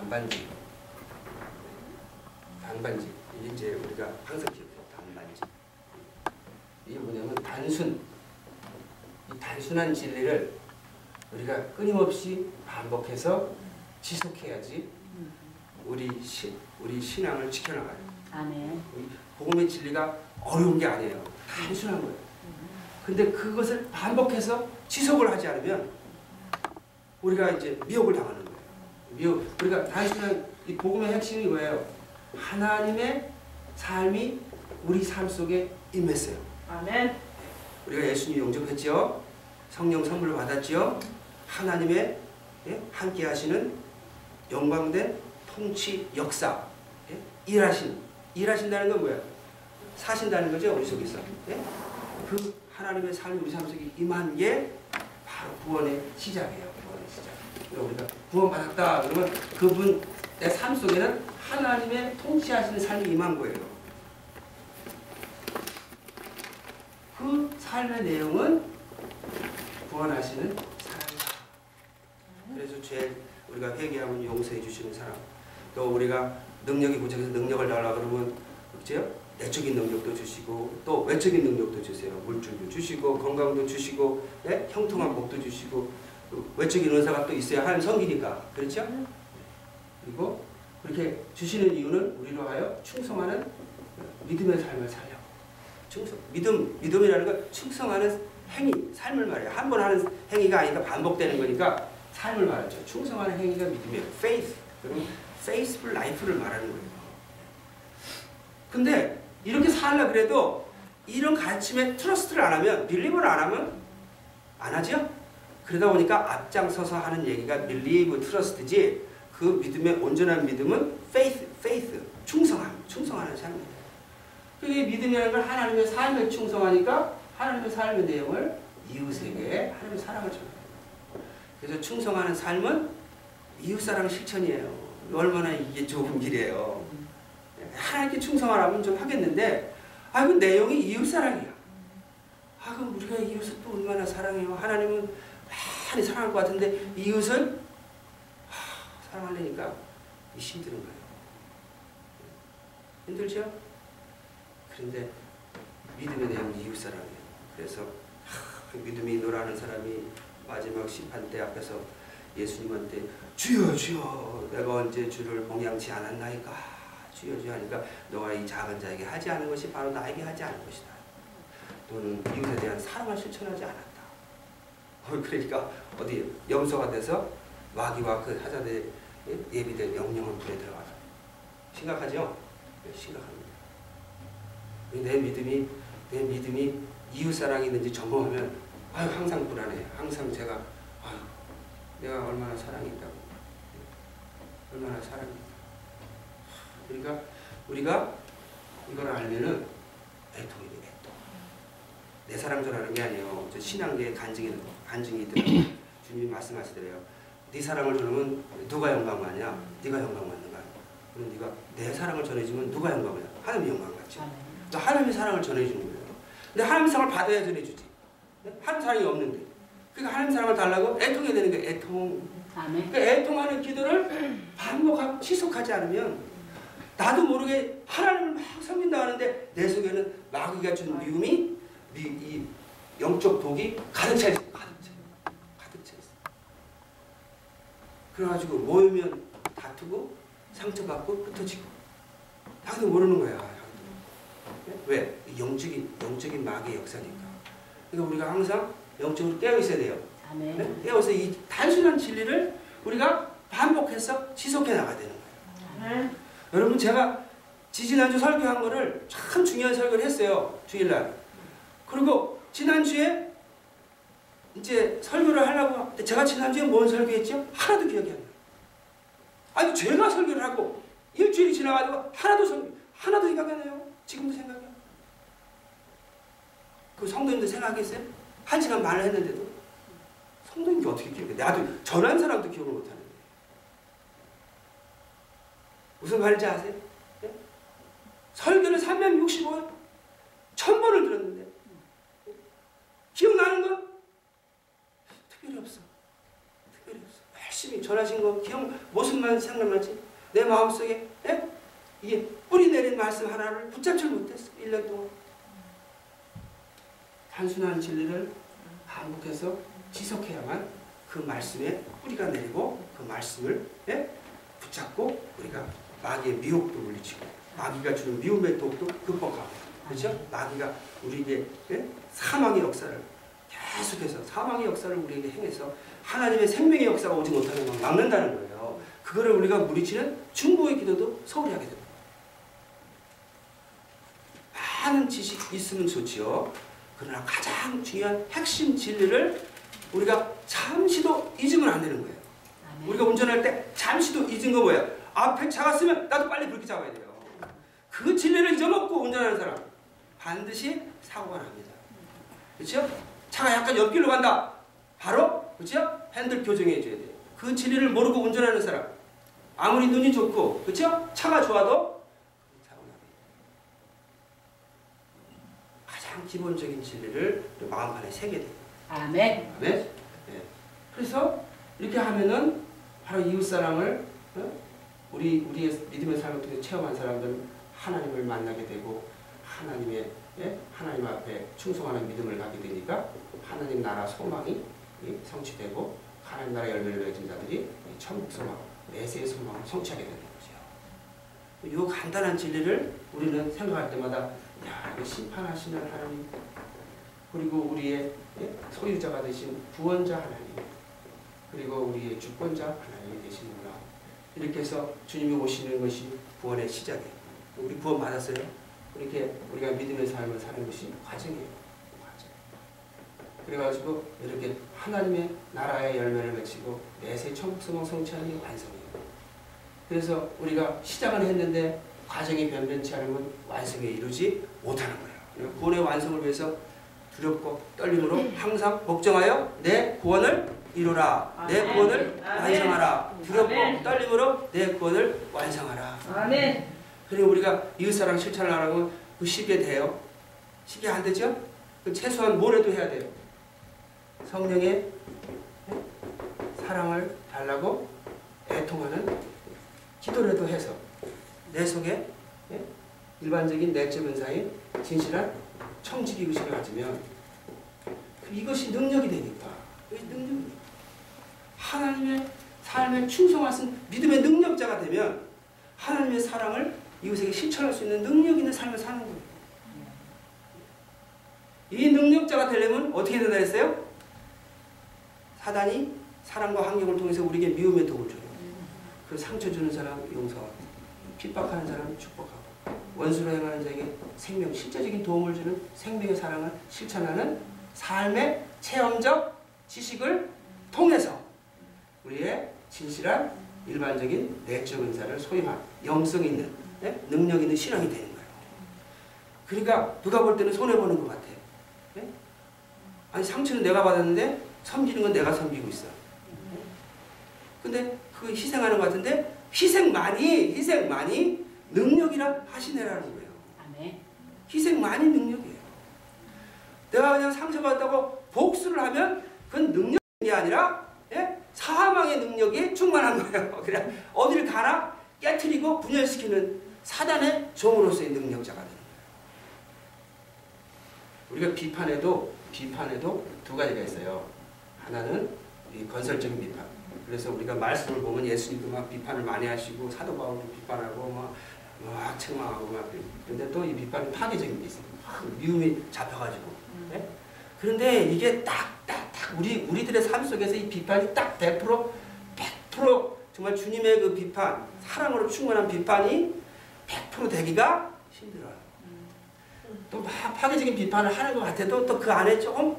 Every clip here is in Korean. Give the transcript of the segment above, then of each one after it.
반반지. 반반지. 이게 이제 우리가 항상 기억해요. 반반지. 이게 뭐냐면 단순. 이 단순한 진리를 우리가 끊임없이 반복해서 지속해야지 우리 시, 우리 신앙을 지켜나가요. 아멘. 이 복음의 진리가 어려운 게 아니에요. 단순한 거예요. 근데 그것을 반복해서 지속을 하지 않으면 우리가 이제 미혹을 당하는 거예요. 미혹. 우리가 단순한 이 복음의 핵심이 뭐예요? 하나님의 삶이 우리 삶 속에 임했어요. 아멘. 우리가 예수님 영접했죠. 성령 선물을 받았죠. 하나님의 예? 함께 하시는 영광된 통치 역사 예? 일하신 일하신다는 건 뭐야? 사신다는 거죠 우리 속에서 예? 그 하나님의 삶이 우리 삶 속에 임한 게 바로 구원의 시작이에요 우리가 구원받았다 그러면 그분 내 삶 속에는 하나님의 통치하시는 삶이 임한 거예요 그 삶의 내용은 구원하시는 사랑 그래서 죄 우리가 회개하면 용서해 주시는 사람 또 우리가 능력이 부족해서 능력을 달라 그러면 그죠? 내적인 능력도 주시고 또 외적인 능력도 주세요. 물줄도 주시고 건강도 주시고 예? 형통한 복도 주시고 그 외적인 은사가 또 있어야 하는 성기니까 그렇죠? 그리고 그렇게 주시는 이유는 우리로 하여 충성하는 믿음의 삶을 살려 충성 믿음 믿음이라는 건 충성하는 행위 삶을 말해요. 한 번 하는 행위가 아니까 반복되는 거니까 삶을 말하죠. 충성하는 행위가 믿음이에요. faith. 그러면 faithful life를 말하는 거예요. 근데 이렇게 살려 그래도 이런 가르침에 트러스트를 안 하면 빌리브를 안 하면 안 하죠? 그러다 보니까 앞장서서 하는 얘기가 believe, trust지 그 믿음의 온전한 믿음은 faith, faith, 충성함, 충성하는 삶이에요. 그게 믿음이라는 건 하나님의 삶에 충성하니까 하나님의 삶의 내용을 이웃에게 하나님의 사랑을 전합니다. 그래서 충성하는 삶은 이웃사랑 실천이에요. 얼마나 이게 좋은 길이에요. 하나님께 충성하라면 좀 하겠는데, 아, 그 내용이 이웃사랑이야. 아, 그럼 우리가 이웃을 또 얼마나 사랑해요? 하나님은 많이 사랑할 것 같은데, 이웃을 하, 사랑하려니까 힘드는 거예요. 힘들죠? 그런데 믿음의 내용이 이웃 사랑이에요. 그래서 하, 믿음이 노라는 사람이 마지막 심판 때 앞에서 예수님한테 주여 주여 내가 언제 주를 봉양치 않았나이까 주여 주여 하니까 너가 이 작은 자에게 하지 않은 것이 바로 나에게 하지 않은 것이다. 너는 이웃에 대한 사랑을 실천하지 않았다. 어, 그러니까 어디 염소가 돼서 마귀와 그 하자들의 예비된 영령을 불에 들어가다. 심각하죠? 네, 심각합니다. 내 믿음이 내 믿음이 이웃 사랑이 있는지 점검하면 아유 항상 불안해. 항상 제가 아유 내가 얼마나 사랑이 있다고 얼마나 사랑이 있다. 그러니까 우리가 이걸 알면은 애통이 돼 애통. 내 사랑 전하는 게 아니에요. 저 신앙계의 간증이 간증이 있더라고. 주님이 말씀하시더래요. 네 사랑을 전하면 누가 영광 받냐? 네가 영광 받는 거야. 그럼 네가 내 사랑을 전해주면 누가 영광 받냐? 하나님이 영광 받지. 아멘. 또 하나님의 사랑을 전해주는 거예요. 근데 하나님의 사랑을 받아야 전해주지. 하나님 사랑이 없는데. 그러니까 하나님 사랑을 달라고 애통해야 되는 거예요. 애통. 아멘. 그 애통하는 기도를 반복하고 지속하지 않으면 나도 모르게 하나님을 막 섬긴다 하는데 내 속에는 마귀가 준 미움이 미, 이 영적 독이 가득 차 있어. 가득 차 있어. 그래가지고 모이면 다투고 상처받고 흩어지고 나도 모르는 거야. 왜? 영적인 영적인 마귀의 역사니까. 그러니까 우리가 항상 영적으로 깨어 있어야 돼요. 아멘. 네? 깨어서 이 단순한 진리를 우리가 반복해서 지속해 나가야 되는 거예요. 아멘. 여러분 제가 지지난주 설교한 거를 참 중요한 설교를 했어요. 주일날. 그리고 지난주에 이제 설교를 하려고 할때 제가 지난주에 뭔 설교했죠? 하나도 기억이 안 나요. 아니 제가 설교를 하고 일주일이 지나가지고 하나도 설교 하나도 생각이 안 나요. 지금도 생각이 안 나요. 그 성도님들 생각했어요? 한 시간 말을 했는데도 성도님이 어떻게 기억해? 나도 전한 사람도 기억을 못하는데 무슨 말인지 아세요? 네? 설교를 365일 천 번을 들었는데 기억나는 거 특별히 없어. 특별히 없어. 열심히 전하신 거 기억 무슨 생각나지? 내 마음속에 예? 이게 뿌리 내린 말씀 하나를 붙잡지 못했어 1년 동안 단순한 진리를 반복해서 지속해야만 그 말씀에 뿌리가 내리고 그 말씀을 예? 붙잡고 우리가 마귀의 미혹도 물리치고 마귀가 주는 미움의 독도 극복하고 그렇죠? 마귀가 우리에게 예? 사망의 역사를 계속해서 사망의 역사를 우리에게 행해서 하나님의 생명의 역사가 오지 못하는 걸 막는다는 거예요. 그거를 우리가 물리치는 중보의 기도도 소홀히 하게 됩니다. 많은 지식 있으면 좋지요. 그러나 가장 중요한 핵심 진리를 우리가 잠시도 잊으면 안 되는 거예요. 아멘. 우리가 운전할 때 잠시도 잊은 거 뭐야? 앞에 차가 쓰면 나도 빨리 불기 잡아야 돼요. 그 진리를 잊어먹고 운전하는 사람 반드시 사고가 납니다. 그렇죠? 차가 약간 옆길로 간다. 바로 그렇죠? 핸들 교정해 줘야 돼요. 그 진리를 모르고 운전하는 사람 아무리 눈이 좋고 그렇죠? 차가 좋아도 사고 납니다. 가장 기본적인 진리를 마음판에 새게 돼요. 아멘. 아멘. 예. 그래서 이렇게 하면은 바로 이웃 사랑을 어? 우리 우리의 믿음의 삶을 통해 체험한 사람들은 하나님을 만나게 되고 하나님의 예? 하나님 앞에 충성하는 믿음을 갖게 되니까 하나님 나라 소망이 예? 성취되고 하나님 나라 열매를 맺은 자들이 이 천국 소망, 내세의 소망을 성취하게 되는 거죠. 이 간단한 진리를 우리는 생각할 때마다 야, 심판하시는 하나님 그리고 우리의 예? 소유자가 되신 구원자 하나님 그리고 우리의 주권자 하나님이 되시는구나 이렇게 해서 주님이 오시는 것이 구원의 시작이에요 우리 구원 받았어요 이렇게 우리가 믿음의 삶을 사는 것이 과정이에요 과정. 그래가지고 이렇게 하나님의 나라의 열매를 맺히고 내세 천국 소망 성취하는 게 완성이에요 그래서 우리가 시작은 했는데 과정이 변변치 않으면 완성에 이루지 못하는 거예요 구원의 완성을 위해서 두렵고 떨림으로 항상 걱정하여 내 구원을 이루라. 내 아멘. 구원을 아멘. 완성하라. 두렵고 아멘. 떨림으로 내 구원을 완성하라. 아멘. 그리고 우리가 이웃사랑 실천을 하라고 그 쉽게 돼요. 쉽게 안 되죠? 그 최소한 뭐라도 해야 돼요. 성령의 사랑을 달라고 애통하는 기도라도 해서 내 속에 예? 일반적인 내적 은사인 진실한 청지기 의식을 가지면 그 이것이 능력이 되니까 능력이 하나님의 삶에 충성하신 믿음의 능력자가 되면 하나님의 사랑을 이웃에게 실천할 수 있는 능력 있는 삶을 사는 거예요. 이 능력자가 되려면 어떻게 된다 했어요? 사단이 사랑과 환경을 통해서 우리에게 미움의 독을 줘요. 그 상처 주는 사람 용서하고 핍박하는 사람 축복하고 원수로 행하는 자에게 생명, 실제적인 도움을 주는 생명의 사랑을 실천하는 삶의 체험적 지식을 통해서 우리의 진실한 일반적인 내적 은사를 소유한 영성 있는 네? 능력 있는 신앙이 되는 거예요. 그러니까 누가 볼 때는 손해 보는 것 같아요. 네? 아니 상처는 내가 받았는데 섬기는 건 내가 섬기고 있어. 근데 그 희생하는 것 같은데 희생만이 희생만이 능력이라 하시네라는 거예요. 희생만이 능력이에요. 내가 그냥 상처받았다고 복수를 하면 그건 능력이 아니라 예? 사망의 능력이 충만한 거예요. 그냥 어디를 가나 깨트리고 분열시키는 사단의 종으로서의 능력자가 되는 거예요. 우리가 비판에도 비판에도 두 가지가 있어요. 하나는 이 건설적인 비판. 그래서 우리가 말씀을 보면 예수님도 막 비판을 많이 하시고 사도 바울도 비판하고 막, 막 책망하고 막 근데 또 이 비판이 파괴적인 게. 막 미움이 잡혀가지고. 네? 그런데 이게 딱, 딱, 딱 우리 우리들의 삶 속에서 이 비판이 딱 100% 100% 정말 주님의 그 비판, 사랑으로 충만한 비판이 100% 되기가 힘들어요. 또막 파괴적인 비판을 하는 것 같아도 또 그 안에 조금,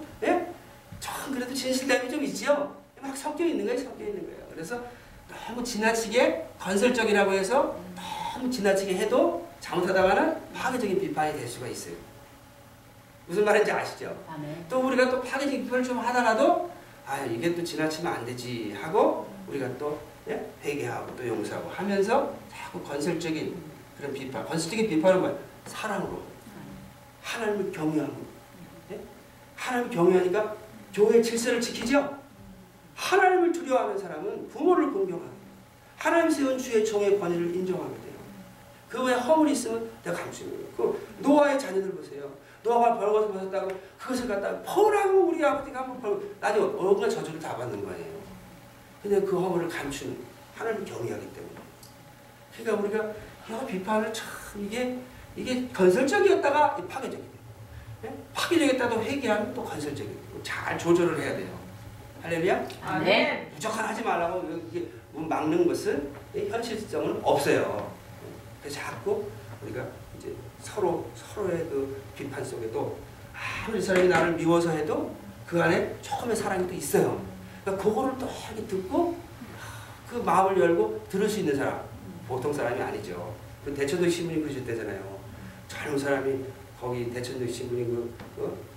예? 좀 그래도 진실감이 좀 있죠? 막 섞여 있는 거예요, 섞여 있는 거예요. 그래서 너무 지나치게 건설적이라고 해서 너무 지나치게 해도 잘못하다가는 파괴적인 비판이 될 수가 있어요. 무슨 말인지 아시죠? 아멘. 또 우리가 또 파괴적인 비판을 좀 하다가도 아 이게 또 지나치면 안 되지 하고 우리가 또 예? 회개하고 또 용서하고 하면서 자꾸 건설적인 그런 비판 건설적인 비판은 뭐야? 사랑으로 하나님을 경외하고 예? 하나님을 경외하니까 교회 질서를 지키죠? 하나님을 두려워하는 사람은 부모를 공경하게 돼요. 하나님 세운 주의 종의 권위를 인정하게 돼요. 그 외에 허물이 있으면 내가 감추는 거예요. 그 노아의 자녀들 보세요. 노아가 벌거벗 벗었다고 그것을 갖다가 퍼라고 우리 아버지가 한번 벌 나중에 온갖 저주를 다 받는 거예요. 근데 그 허물을 감추는 하나님 경외하기 때문에. 그러니까 우리가 이 비판을 참 이게 이게 건설적이었다가 파괴적이 돼요. 예? 파괴적이었다도 회개하면 또 건설적이고 잘 조절을 해야 돼요. 할렐루야? 아멘. 무조건 하지 말라고 이게 막는 것은 현실성은 없어요. 그래서 자꾸 우리가 이제 서로 서로의 그 비판 속에도 아무리 이 사람이 나를 미워서 해도 그 안에 조금의 사랑이 또 있어요. 그러니까 그거를 또 이렇게 듣고 그 마음을 열고 들을 수 있는 사람 보통 사람이 아니죠. 그 대천도 신부님 그러셨대잖아요. 젊은 사람이 거기 대천도 신부님 그, 어? 그,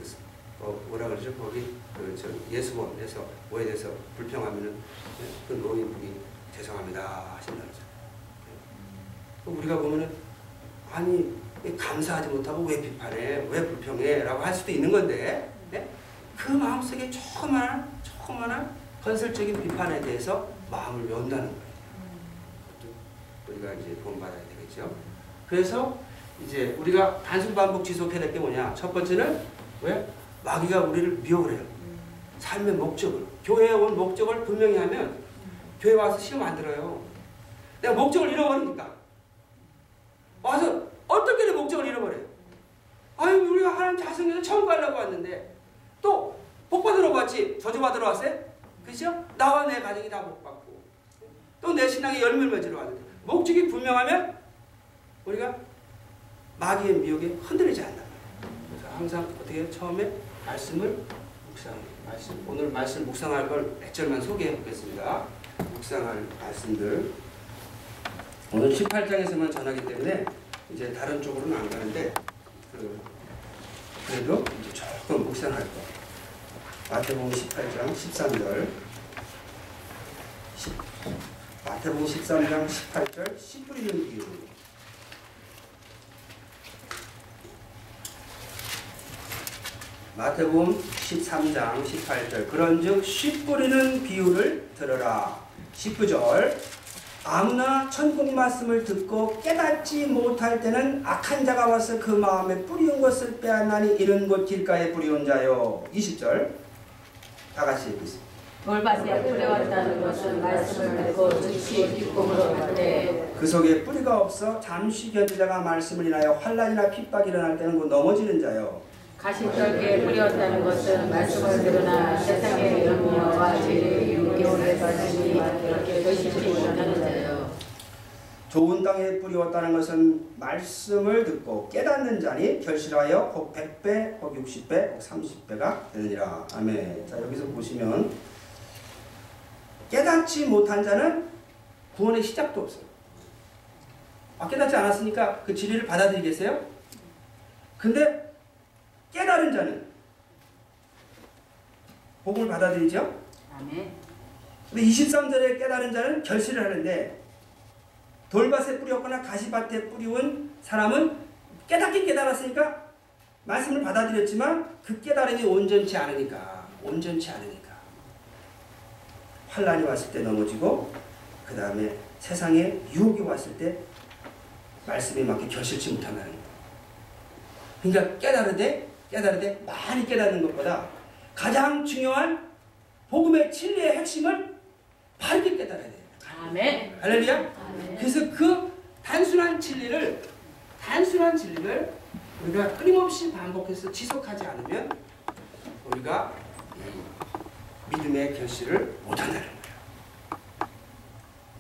어, 뭐라 그러죠? 거기 그저 예수원에서 뭐에 대해서 불평하면은 예? 그 노인분이 죄송합니다 하신다 그러죠. 예. 우리가 보면은 아니 감사하지 못하고 왜 비판해 왜 불평해라고 할 수도 있는 건데 예? 그 마음속에 조그마한 조그마한 건설적인 비판에 대해서 마음을 연다는 거예요. 우리가 이제 본받아야 되겠죠. 그래서 이제 우리가 단순 반복 지속해야 될 게 뭐냐? 첫 번째는 왜 마귀가 우리를 미혹을 해요. 삶의 목적을 교회에 온 목적을 분명히 하면 교회 와서 시험 안 들어요. 내가 목적을 잃어버리니까 와서 어떻게 내 목적을 잃어버려요? 아유 우리가 하나님 자성에서 처음 가려고 왔는데 또 복받으러 왔지 저주받으러 왔어요? 그죠? 나와 내 가정이 다 복받고 또 내 신앙의 열매를 맺으러 왔는데 목적이 분명하면 우리가 마귀의 미혹에 흔들리지 않는다. 그래서 항상 어떻게? 처음에 말씀을 묵상, 말씀 오늘 말씀 묵상할 걸 몇 절만 소개해 보겠습니다. 묵상할 말씀들 오늘 18장에서만 전하기 때문에 이제 다른 쪽으로는 안 가는데 그, 그래도 이제 조금 묵상할 거. 마태복음 18장 13절 10, 마태복음 13장 18절 씨 뿌리는 비유 마태복음 13장 18절. 그런즉 씨 뿌리는 비유를 들으라. 19절. 아무나 천국 말씀을 듣고 깨닫지 못할 때는 악한 자가 와서 그 마음에 뿌리운 것을 빼앗나니 이런 곧 길가에 뿌리운 자요. 20절. 다 같이 읽겠습니다. 돌밭에 뿌려왔다는 것은 말씀을 듣고 즉시 기쁨으로 받되 그 속에 뿌리가 없어 잠시 견디다가 말씀을 인하여 환란이나 핍박이 일어날 때는 곧 넘어지는 자요 가시떨기에 뿌렸다는 것은 말씀을 들으나 세상의 염려와 죄의 유혹에 빠지니 그렇게 결심치 못하는 자요 좋은 땅에 뿌리웠다는 것은 말씀을 듣고 깨닫는 자니 결실하여 곧 100배, 곧 60배, 곧 30배가 되느니라. 아멘. 자, 여기서 보시면 깨닫지 못한 자는 구원의 시작도 없어요. 아, 깨닫지 않았으니까 그 진리를 받아들이겠어요? 근데 깨달은 자는 복음을 받아들이죠? 아멘 근데 23절에 깨달은 자는 결실을 하는데 돌밭에 뿌렸거나 가시밭에 뿌리운 사람은 깨닫긴 깨달았으니까 말씀을 받아들였지만 그 깨달음이 온전치 않으니까 온전치 않으니까 환란이 왔을 때 넘어지고 그 다음에 세상에 유혹이 왔을 때 말씀에 맞게 결실치 못한다는 거예요. 그러니까 깨달으되 깨달으되 많이 깨닫는 것보다 가장 중요한 복음의 진리의 핵심을 바르게 깨달아야 돼요. 아멘 할렐루야. 아멘 그래서 그 단순한 진리를 단순한 진리를 우리가 끊임없이 반복해서 지속하지 않으면 우리가 이 믿음의 결실을 못한다는 거예요.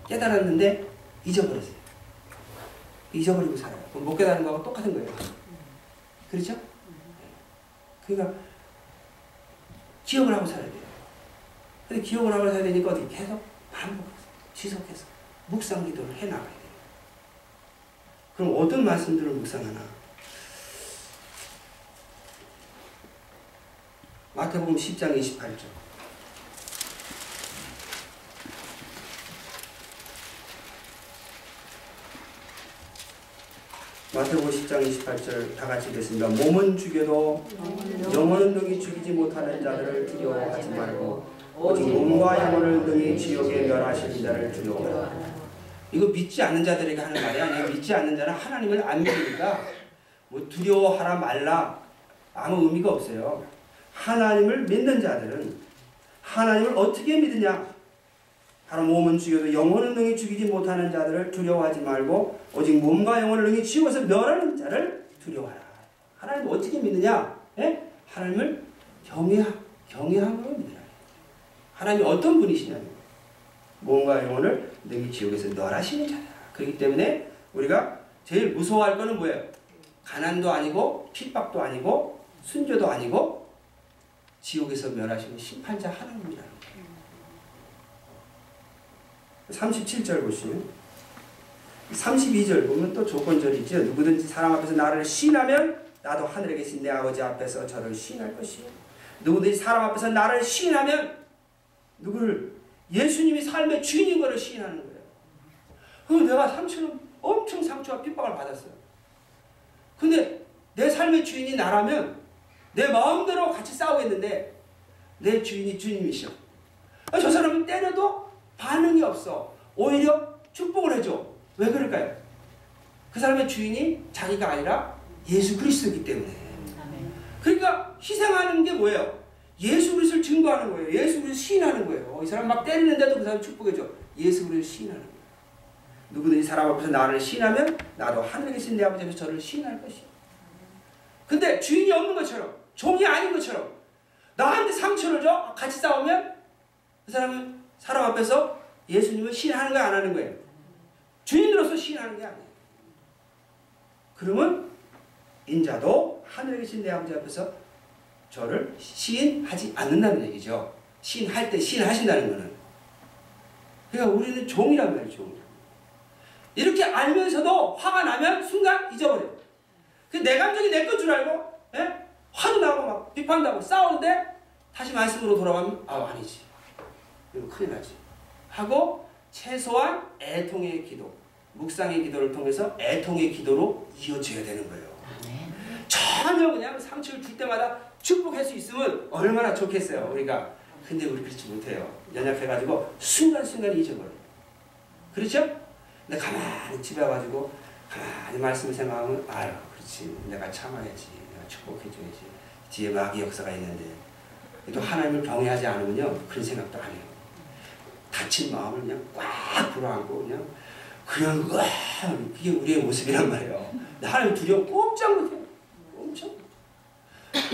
깨달았는데 잊어버렸어요. 잊어버리고 살아요. 못 깨달은 거하고 똑같은 거예요. 그렇죠? 그러니까 기억을 하고 살아야 돼요. 근데 기억을 하고 살아야 되니까 어떻게 계속 반복해서 지속해서 묵상 기도를 해 나가야 돼요. 그럼 어떤 말씀들을 묵상하나? 마태복음 10장 28절. 마태복음 10장 28절 다 같이 읽겠습니다. 몸은 죽여도 영혼은 능히 죽이지 못하는 자들을 두려워하지 말고 오직 몸과 영혼을 능히 지옥에 멸하시는 자를 두려워하라. 이거 믿지 않는 자들에게 하는 말이 아니에요. 믿지 않는 자는 하나님을 안 믿으니까 뭐 두려워하라 말라 아무 의미가 없어요. 하나님을 믿는 자들은 하나님을 어떻게 믿느냐? 바로 몸은 죽여도 영혼은 능히 죽이지 못하는 자들을 두려워하지 말고 오직 몸과 영혼을 능히 지워서 멸하는 자를 두려워하라. 하나님을 어떻게 믿느냐? 예? 하나님을 경외, 경외함으로 믿으라. 하나님이 어떤 분이시냐면 몸과 영혼을 능히 지옥에서 멸하시는 자다. 그렇기 때문에 우리가 제일 무서워할 거는 뭐예요? 가난도 아니고 핍박도 아니고 순조도 아니고 지옥에서 멸하시는 심판자 하나님이라는. 37절 보시면 32절 보면 또 조건절이 있죠. 누구든지 사람 앞에서 나를 시인하면 나도 하늘에 계신 내 아버지 앞에서 저를 시인할 것이요. 누구든지 사람 앞에서 나를 시인하면 누구를 예수님이 삶의 주인인 것을 시인하는 거예요. 그럼 내가 상처는 엄청 상처와 핍박을 받았어요. 근데 내 삶의 주인이 나라면 내 마음대로 같이 싸우겠는데 내 주인이 주님이셔. 아, 저 사람은 때려도 반응이 없어. 오히려 축복을 해줘. 왜 그럴까요? 그 사람의 주인이 자기가 아니라 예수 그리스도이기 때문에. 그러니까 희생하는 게 뭐예요? 예수 그리스도를 증거하는 거예요. 예수 그리스도 시인하는 거예요. 이 사람 막 때리는데도 그 사람 축복해줘. 예수 그리스도 시인하는 거예요. 누구든지 사람 앞에서 나를 시인하면 나도 하늘에 계신 내 아버지 앞에서 저를 시인할 것이요. 근데 주인이 없는 것처럼 종이 아닌 것처럼 나한테 상처를 줘 같이 싸우면 그 사람은 사람 앞에서 예수님을 시인하는 거야 안 하는 거예요. 주인으로서 시인하는 게 아니에요. 그러면 인자도 하늘에 계신 내 아버지 앞에서 저를 시인하지 않는다는 얘기죠. 시인할 때 시인하신다는 거는. 그러니까 우리는 종이란 말이죠. 종. 이렇게 알면서도 화가 나면 순간 잊어버려요. 내 감정이 내 것 줄 알고 예? 화도 나고 막 비판도 하고 싸우는데 다시 말씀으로 돌아가면 아 아니지. 이거 큰일 나지. 하고 최소한 애통의 기도, 묵상의 기도를 통해서 애통의 기도로 이어져야 되는 거예요. 전혀 그냥 상처를 줄 때마다 축복할 수 있으면 얼마나 좋겠어요, 우리가. 근데 우리 그렇지 못해요. 연약해가지고 순간순간 잊어버려요. 그렇죠? 근데 가만히 집에 와가지고 가만히 말씀을 생각하면 아유 그렇지 내가 참아야지 내가 축복해줘야지 뒤에 마귀 역사가 있는데 또 하나님을 경외하지 않으면요 그런 생각도 안 해요. 다친 마음을 그냥 꽉 불어안고 그냥 그냥 와 그게 우리의 모습이란 말이에요. 하나님 두려워 꼼짝 못해요. 엄청.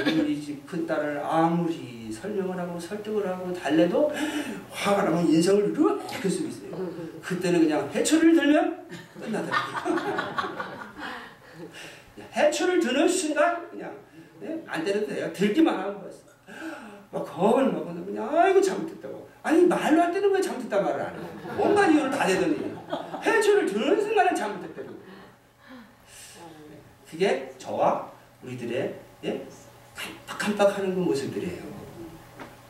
우리 집 큰딸을 아무리 설명을 하고 설득을 하고 달래도 화가 나면 인성을 이렇게 쓰고 있어요. 그때는 그냥 해초를 들면 끝나더라고요. 해초를 드는 순간 그냥 네? 안 때려도 돼요. 들기만 하면 벌써. 막 겁을 먹고 그냥 아이고 잘못했다고. 아니 말로 할 때는 왜 잘못했단 말을 안 해요. 온갖 이유를 다 대더니 해초를 드는 순간은 잘못했다고. 그게 저와 우리들의 예? 깜빡깜빡하는 그 모습들이에요.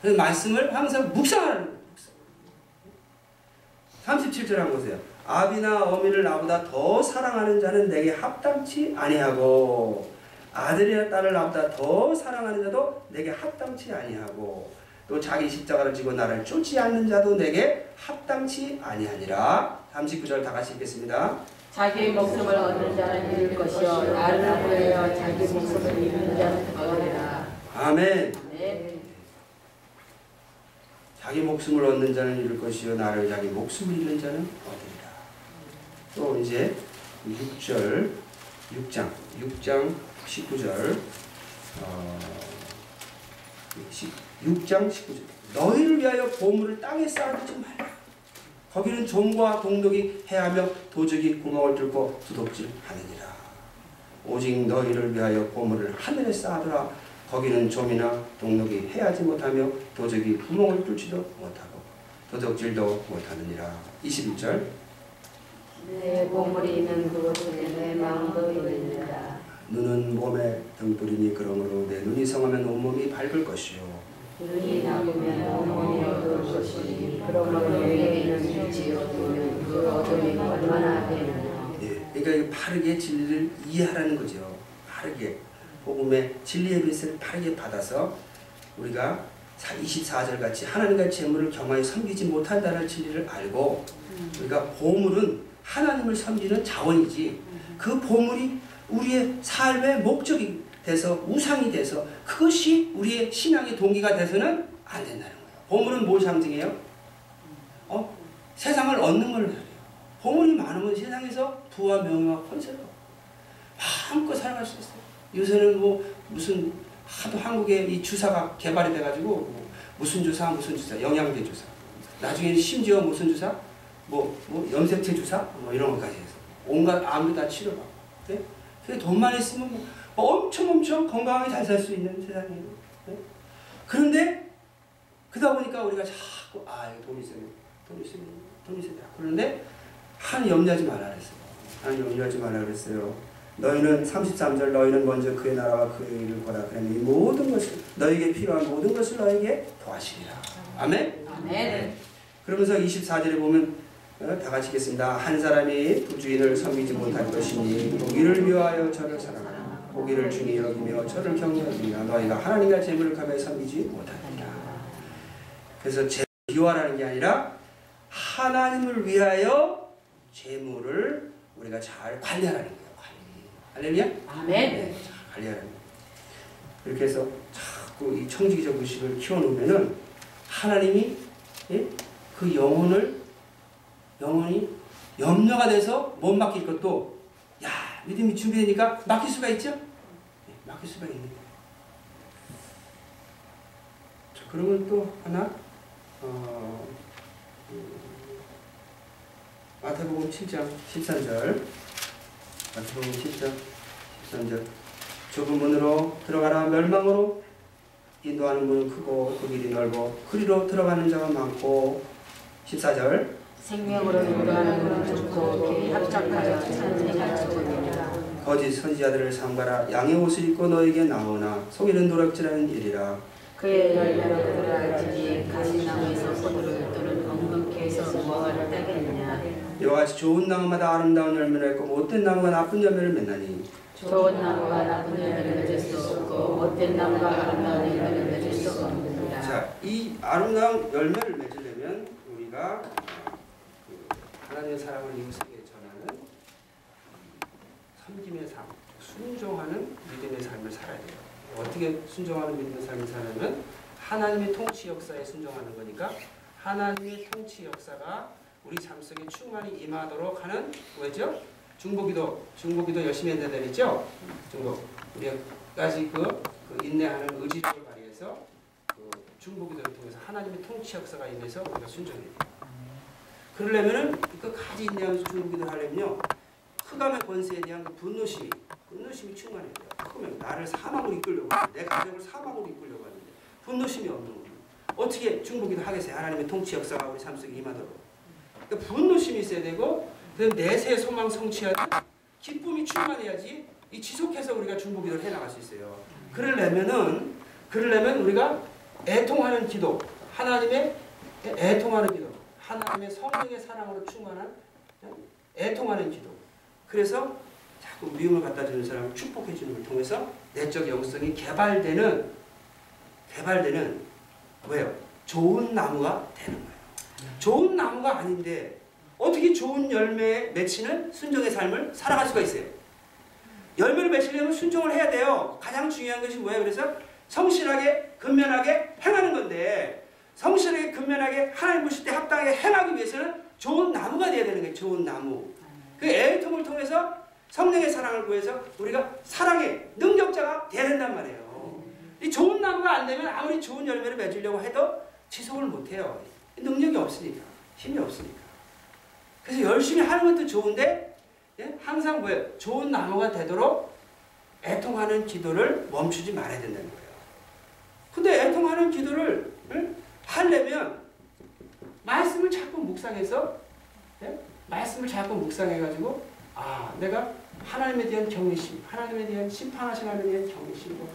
그래서 말씀을 항상 묵상하는 거예요. 37절 한번 보세요. 아비나 어미를 나보다 더 사랑하는 자는 내게 합당치 아니하고 아들이나 딸을 나보다 더 사랑하는 자도 내게 합당치 아니하고 또 자기 십자가를 지고 나를 쫓지 않는 자도 내게 합당치 아니하니라. 39절 다 같이 읽겠습니다. 자기 목숨을 얻는 자는 잃을 것이요 나를 위하여 자기 목숨을 잃는 자는 얻으리라. 아멘. 네. 자기 목숨을 얻는 자는 잃을 것이요 나를 자기 목숨을 잃는 자는 얻으리라. 또 이제 6절 6장 6장 19절 어, 6장 19절 너희를 위하여 보물을 땅에 쌓아두지 말라. 거기는 좀과 동독이 해하며 도적이 구멍을 뚫고 두둑질하느니라. 오직 너희를 위하여 보물을 하늘에 쌓아두라. 거기는 좀이나 동록이 해하지 못하며 도적이 구멍을 뚫지도 못하고 도둑질도 못하느니라. 21절 내 보물이 있는 그곳에 내 마음도 있느니라. 눈은 몸에 등불이니 그러므로 내 눈이 성하면 온몸이 밝을 것이요 눈이 나쁘면 온몸이 어두울 것이니 그러므로 너에게 있는 빛이 어두우면 그 어둠이 얼마나 되느냐. 예, 그러니까 바르게 진리를 이해하라는 거죠. 바르게 복음의 진리의 빛을 바르게 받아서 우리가 24절 같이 하나님과 재물을 겸하여 섬기지 못한다는 진리를 알고 우리가 보물은 하나님을 섬기는 자원이지 그 보물이 우리의 삶의 목적이 돼서 우상이 돼서 그것이 우리의 신앙의 동기가 돼서는 안 된다는 거예요. 보물은 뭘 상징해요? 어? 세상을 얻는 걸 말해요. 보물이 많으면 세상에서 부와 명예와 권세로 마음껏 살아갈 수 있어요. 요새는 뭐 무슨 하도 한국에 이 주사가 개발이 돼가지고 뭐 무슨 주사 무슨 주사 영양제 주사 나중에는 심지어 무슨 주사 뭐, 뭐 염색체 주사 뭐 이런 것까지 해서 온갖 암을 다 치료받고 네? 그래 돈만 있으면 뭐 엄청 엄청 건강하게 잘 살 수 있는 세상이에요. 네? 그런데 그러다 보니까 우리가 자꾸 아 이거 돈 있으면 돈 있으면 돈 있으면 그런데 한 염려하지 말라 그랬어요. 한 염려하지 말라 그랬어요. 너희는 33절 너희는 먼저 그의 나라와 그의 일을 거라 그러니 이 모든 것을 너에게 필요한 모든 것을 너에게 도와시리라. 아멘. 아멘. 그러면서 24절에 보면 어, 다 같이 읽겠습니다. 한 사람이 부주인을 섬기지 못할 것이니 보기를 미워하여 저를 사랑하라. 보기를 중히 여기며 저를 경외하리라. 너희가 하나님과 재물을 가며 섬기지 못하리라. 그래서 재 비워라는 게 아니라 하나님을 위하여 재물을 우리가 잘 관리하라는 거예요. 관리. 할렐루야? 아멘. 잘 관리하라는 거예요. 이렇게 해서 자꾸 이 청지기적 의식을 키워놓으면은 하나님이 예? 그 영혼을 영혼이 염려가 돼서 못 맡길 것도 야 믿음이 준비되니까 맡길 수가 있죠? 네, 맡길 수가 있는 거예요. 자, 그러면 또 하나 어, 음, 마태복음 7장 13절. 마태복음 7장 13절. 좁은 문으로 들어가라. 멸망으로 인도하는 문은 크고 그 길이 넓어. 그리로 들어가는 자가 많고. 14절 생명으로 인도하는 좋고 길이 합작하여 찬생할 적으니라. 거짓 선지자들을 삼가라 양의 옷을 입고 너에게 나오나 속이는 도락질하는 일이라 그의 열매로 그를 알지니 가시나무에서 포도를 또는 엉겅퀴에서 무화과를 따겠느냐. 이와 같이 좋은 나무마다 아름다운 열매를 맺고 못된 나무가 나쁜 열매를 맺나니 좋은 나무가 나쁜 열매를 맺을 수 없고 못된 나무가 아름다운 열매를 맺을 수 없느니라. 자, 이 아름다운 열매를 맺으려면 우리가 하나님의 사랑을 이웃에게 전하는 섬김의 삶, 순종하는 믿음의 삶을 살아야 돼요. 어떻게 순종하는 믿음의 삶을 살려면 하나님의 통치 역사에 순종하는 거니까 하나님의 통치 역사가 우리 삶 속에 충만히 임하도록 하는 뭐죠? 중보기도, 중보기도 열심히 해야 되겠죠? 중보. 우리까지 그, 그 인내하는 의지력을 발휘해서 그 중보기도를 통해서 하나님의 통치 역사가 임해서 우리가 순종해야 돼요. 그러려면은 끝까지 인내하면서 중보기도를 하려면요. 흑암의 권세에 대한 그 분노심이, 분노심이 충만해야 돼요. 크면 나를 사망으로 이끌려고 하는데, 내 가정을 사망으로 이끌려고 하는데 분노심이 없는 거예요. 어떻게 중보기도 하겠어요? 하나님의 통치 역사가 우리 삶 속에 임하도록. 그러니까 분노심이 있어야 되고 그 내세 소망 성취하는 기쁨이 충만해야지 이 지속해서 우리가 중보기도를 해나갈 수 있어요. 그러려면은 그러려면 우리가 애통하는 기도, 하나님의 애통하는 기도, 하나님의 성령의 사랑으로 충만한 애통하는 기도. 그래서 자꾸 미움을 갖다 주는 사람을 축복해 주는 걸 통해서 내적 영성이 개발되는 개발되는 뭐예요? 좋은 나무가 되는 거예요. 좋은 나무가 아닌데 어떻게 좋은 열매에 맺히는 순종의 삶을 살아갈 수가 있어요? 열매를 맺히려면 순종을 해야 돼요. 가장 중요한 것이 뭐예요? 그래서 성실하게 근면하게 행하는 건데 성실하게 근면하게 하나님 보실 때 합당하게 행하기 위해서는 좋은 나무가 돼야 되는 거예요. 좋은 나무. 그 애통을 통해서 성령의 사랑을 구해서 우리가 사랑의 능력자가 돼야 된단 말이에요. 이 좋은 나무가 안 되면 아무리 좋은 열매를 맺으려고 해도 지속을 못 해요. 능력이 없으니까. 힘이 없으니까. 그래서 열심히 하는 것도 좋은데 예? 항상 뭐예요? 좋은 나무가 되도록 애통하는 기도를 멈추지 말아야 된다는 거예요. 근데 애통하는 기도를 응? 하려면 말씀을 자꾸 묵상해서 예? 말씀을 자꾸 묵상해가지고 아 내가 하나님에 대한 경외심, 하나님에 대한 심판하신 하나님에 대한 경외심으로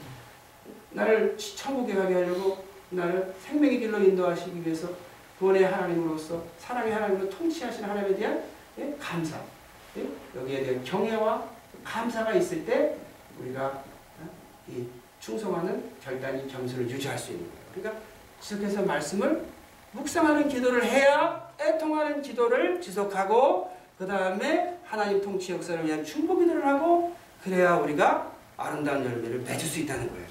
나를 천국에 가게 하려고 나를 생명의 길로 인도하시기 위해서 구원의 하나님으로서 사랑의 하나님으로 통치하시는 하나님에 대한 예? 감사 예? 여기에 대한 경외와 감사가 있을 때 우리가 어? 이 충성하는 결단이 겸손을 유지할 수 있는 거예요. 그러니까 지속해서 말씀을 묵상하는 기도를 해야 애통하는 기도를 지속하고 그 다음에 하나님 통치 역사를 위한 충고 기도를 하고 그래야 우리가 아름다운 열매를 맺을 수 있다는 거예요.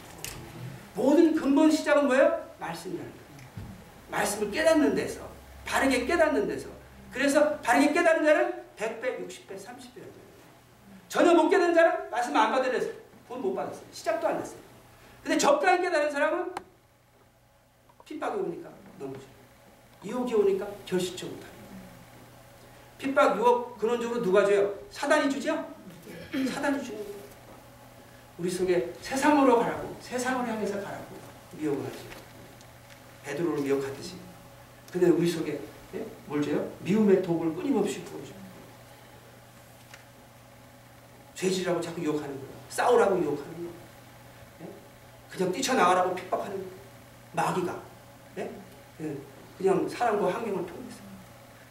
모든 근본 시작은 뭐예요? 말씀이라는 거예요. 말씀을 깨닫는 데서 바르게 깨닫는 데서 그래서 바르게 깨닫는 자는 100배, 60배, 30배 전혀 못 깨닫는 자는 말씀 안 받으려서 돈 못 받았어요. 시작도 안 했어요. 근데 적당히 깨닫는 사람은 핍박이 오니까 넘어져요. 유혹이 오니까 결실치 못해요. 핍박, 유혹 근원적으로 누가 줘요? 사단이 주죠? 사단이 주는 거예요. 우리 속에 세상으로 가라고 세상을 향해서 가라고 미혹을 하죠. 베드로를 미혹하듯이. 근데 우리 속에 예? 뭘 줘요? 미움의 독을 끊임없이 부어줘. 죄질이라고 자꾸 유혹하는 거예요. 싸우라고 유혹하는 거예요. 예? 그냥 뛰쳐나가라고 핍박하는. 마귀가. 예? 예. 그냥 사람과 환경을 통해서.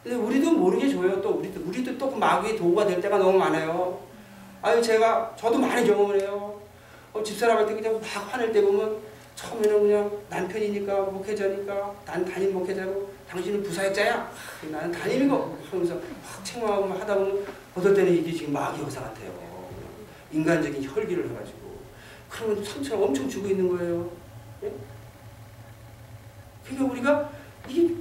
근데 우리도 모르게 줘요. 또 우리도 우리도 또그 마귀의 도구가 될 때가 너무 많아요. 아유 제가 저도 많이 경험을 해요. 어, 집사람한테 그냥 막 화낼 때 보면 처음에는 그냥 남편이니까 목회자니까 난 담임 목회자고 당신은 부사역자야. 하, 나는 담임이고 하면서 막 책망하고 막 하다 보면 어떨 때는 이게 지금 마귀 역사 같아요. 인간적인 혈기를 해가지고 그러면 상처를 엄청 주고 있는 거예요. 예? 그러니까 우리가 이게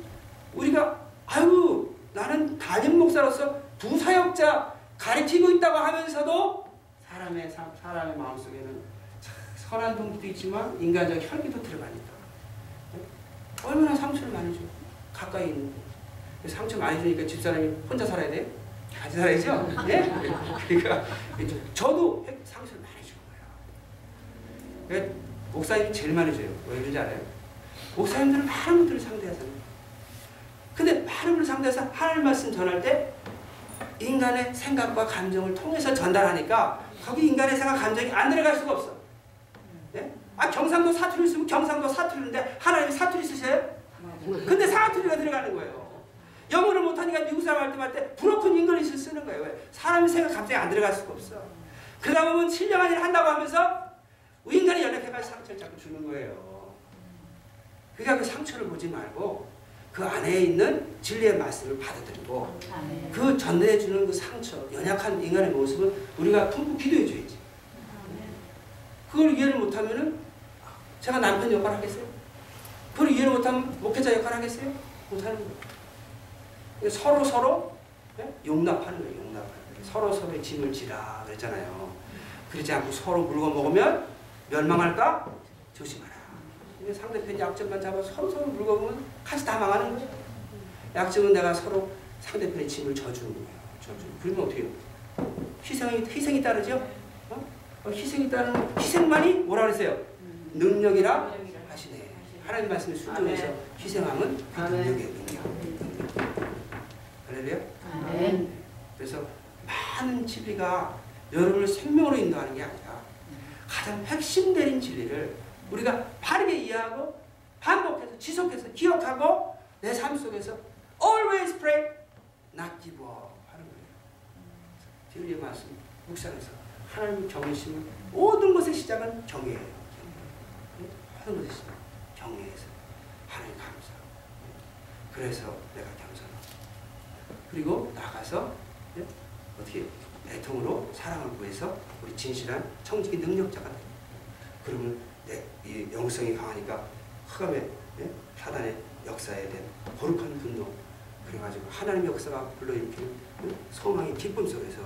우리가 아유 나는 담임 목사로서 부사역자 가르치고 있다고 하면서도 사람의 삶, 사람의 마음 속에는 선한 동기도 있지만 인간적 혈기도 들어가니까. 예? 얼마나 상처를 많이 줘. 가까이 있는 데 상처 많이 주니까 집사람이 혼자 살아야 돼? 같이 살아야죠? 예? 그러니까 저도 상처를 많이 그러니까 목사님이 제일 많이 줘요. 왜 그런지 알아요? 목사님들은 많은 분들을 상대하잖아요 근데 많은 분을 상대해서 하나님 말씀 전할 때 인간의 생각과 감정을 통해서 전달하니까 거기 인간의 생각, 감정이 안 들어갈 수가 없어. 네? 아 경상도 사투리 쓰면 경상도 사투리인데 하나님이 사투리 쓰세요? 근데 사투리가 들어가는 거예요. 영어를 못하니까 미국 사람 할 때 말때 broken English를 쓰는 거예요. 왜? 사람의 생각, 감정이 안 들어갈 수가 없어. 그러다 보면 신령한 일을 한다고 하면서 인간이 연약해가지고 상처를 자꾸 주는 거예요. 그러니까 그 상처를 보지 말고 그 안에 있는 진리의 말씀을 받아들이고 그 전해주는 그 상처, 연약한 인간의 모습을 우리가 품고 기도해 줘야지. 그걸 이해를 못하면은 제가 남편 역할 하겠어요? 그걸 이해를 못하면 목회자 역할 하겠어요? 못하는 거예요. 서로 서로 예? 용납하는 거예요. 용납하는 거예요. 서로 서로의 짐을 지라 그랬잖아요. 그러지 않고 서로 물건 먹으면 멸망할까? 조심하라. 상대편 약점만 잡아서 서로 서로 물어보면 같이 다 망하는 거죠. 약점은 내가 서로 상대편의 짐을 져주는 거예요. 져주는. 그러면 어떻게 해요? 희생이, 희생이 따르죠? 어? 어, 희생이 따르는, 희생만이 뭐라 그랬어요? 능력이라 하시네. 하나님 말씀에 순종해서 희생하면 그 능력이에요, 능력. 할렐루야? 그래서 많은 진리가 여러분을 생명으로 인도하는 게 아니라 가장 핵심적인 진리를 우리가 바르게 이해하고 반복해서 지속해서 기억하고 내 삶 속에서 always pray, not give up 하는 거예요. 진리의 말씀 묵상해서 하나님 경외심을 모든 것의 시작은 경외예요. 모든 것의 시작 경외해서 하나님 감사하고 그래서 내가 겸손하고 그리고 나가서 예? 어떻게 애통으로 사랑을 구해서 우리 진실한 청지기 능력자가 돼요. 그러면 내, 이 영성이 강하니까 흑암의 예? 사단의 역사에 대한 거룩한 분노 그래가지고 하나님의 역사가 불러일으키는 예? 소망의 기쁨 속에서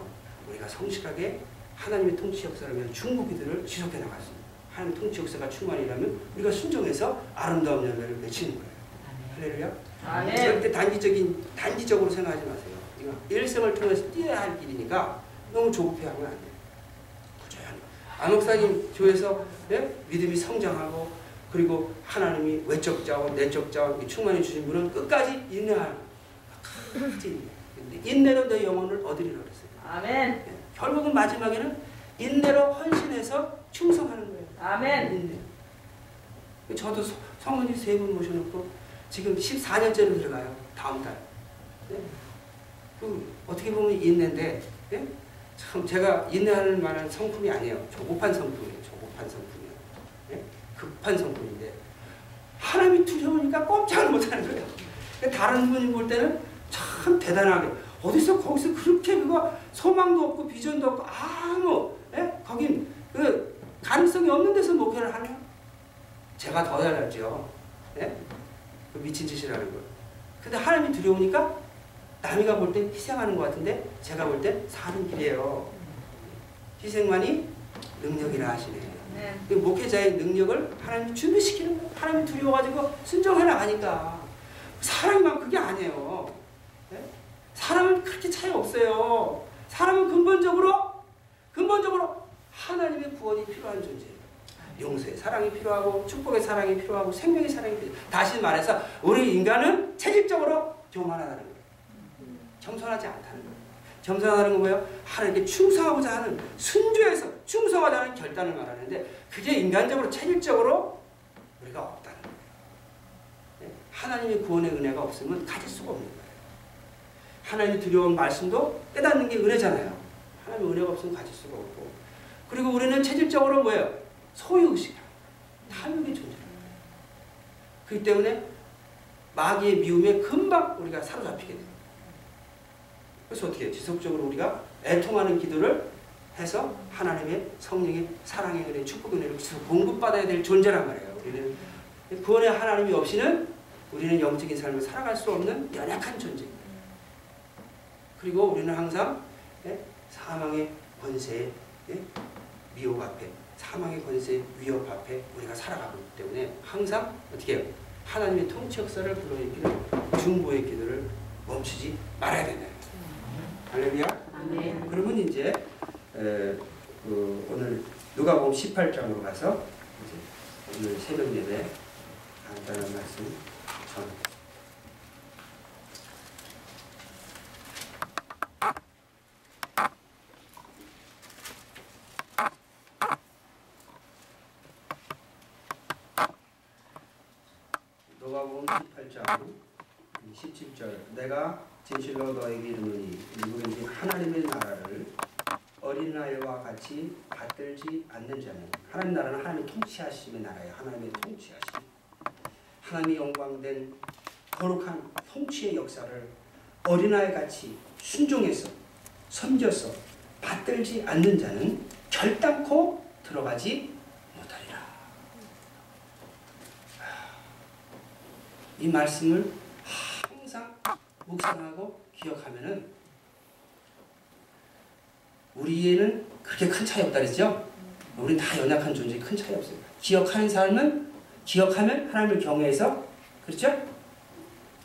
우리가 성실하게 하나님의 통치 역사를 위한 중국이들을 지속해 나갔습니다. 하나님 통치 역사가 충만이라면 우리가 순종해서 아름다운 열매를 맺히는 거예요. 할렐루야. 아멘. 절대 단기적인 단기적으로 생각하지 마세요. 이거 일생을 통해서 뛰어야 할 길이니까 너무 조급해하면 안 돼요. 꾸준히. 안목사님 교회에서 예? 믿음이 성장하고 그리고 하나님이 외적 자원, 내적 자원 충만해 주신 분은 끝까지 인내하는 끝까지 인내. 인내로 내 영혼을 얻으리라 그랬어요. 아멘. 예. 결국은 마지막에는 인내로 헌신해서 충성하는 거예요. 아멘. 인내. 저도 서- 성원이 세분 모셔놓고 지금 14년째로 들어가요. 다음 달. 네? 그 어떻게 보면 인내인데 예? 참 제가 인내하는 만한 성품이 아니에요. 조급한 성품이에요. 조급한 성품이에요. 예? 급한 성품인데 하나님이 두려우니까 꼼짝을 못하는 거예요. 다른 분이 볼 때는 참 대단하게 어디서 거기서 그렇게 그거 소망도 없고 비전도 없고 아무 예? 거긴 그 가능성이 없는 데서 목회를 하네요. 제가 더 잘났죠. 예? 그 미친 짓이라는 거. 근데 하나님이 두려우니까 남이가 볼 때 희생하는 것 같은데 제가 볼 때 사는 길이에요. 희생만이 능력이라 하시네. 그 목회자의 능력을 하나님 준비시키는 거예요. 하나님 두려워가지고 순종하려 하니까 사람이만 그게 아니에요. 예? 사람은 그렇게 차이 없어요. 사람은 근본적으로 근본적으로 하나님의 구원이 필요한 존재예요. 용서의 사랑이 필요하고 축복의 사랑이 필요하고 생명의 사랑이 필요. 다시 말해서 우리 인간은 체질적으로 교만하다는 거예요. 겸손하지 않다는 거예요. 겸손하다는 건 뭐예요? 하나님께 충성하고자 하는 순주에서 충성하자는 결단을 말하는데 그게 인간적으로 체질적으로 우리가 없다는 거예요. 네? 하나님의 구원의 은혜가 없으면 가질 수가 없는 거예요. 하나님이 두려운 말씀도 깨닫는 게 은혜잖아요. 하나님의 은혜가 없으면 가질 수가 없고 그리고 우리는 체질적으로 뭐예요? 소유의식이라 탐욕이 존재합니다. 그렇기 때문에 마귀의 미움에 금방 우리가 사로잡히게 돼요. 그래서 어떻게? 지속적으로 우리가 애통하는 기도를 해서 하나님의 성령의 사랑의 은혜, 축복의 은혜를 지속 공급받아야 될 존재란 말이에요. 우리는 구원의 하나님이 없이는 우리는 영적인 삶을 살아갈 수 없는 연약한 존재입니다. 그리고 우리는 항상 예? 사망의 권세의 예? 미혹 앞에 사망의 권세 위협 앞에 우리가 살아가고 있기 때문에 항상 어떻게 해요? 하나님의 통치 역사를 불러일으키는 중보의 기도를 멈추지 말아야 된다. 할렐루야. 아멘. 그러면 이제 에, 그 오늘 누가복음 18장으로 가서 이제 오늘 새벽 예배 간단한 말씀 전. 누가복음 18장 17절 내가 진실로 너에게 이르노니 누구든지 하나님의 나라를 어린아이와 같이 받들지 않는 자는 하나님 나라는 하나님의 통치하심의 나라예요. 하나님의 통치하심. 하나님의 영광된 거룩한 통치의 역사를 어린아이 같이 순종해서 섬겨서 받들지 않는 자는 결단코 들어가지 못하리라. 이 말씀을 묵상하고 기억하면은 우리에는 그렇게 큰 차이 없다 그랬죠? 우리는 다 연약한 존재 큰 차이 없어요. 기억하는 삶은 기억하면 하나님을 경외해서 그렇죠?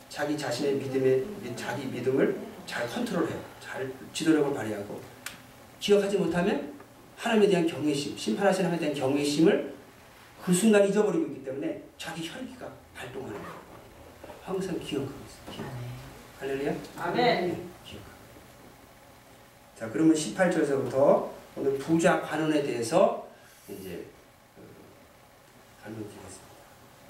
자기 자신의 믿음에 자기 믿음을 잘 컨트롤해요. 잘 지도력을 발휘하고 기억하지 못하면 하나님에 대한 경외심, 심판하시는 하나님에 대한 경외심을 그 순간 잊어버리고 있기 때문에 자기 혈기가 발동하는 거예요. 항상 기억하고 있어요. 기억. 할렐루야. 아멘. 자, 그러면 18절에서부터 오늘 부자 관원에 대해서 이제 설명드리겠습니다.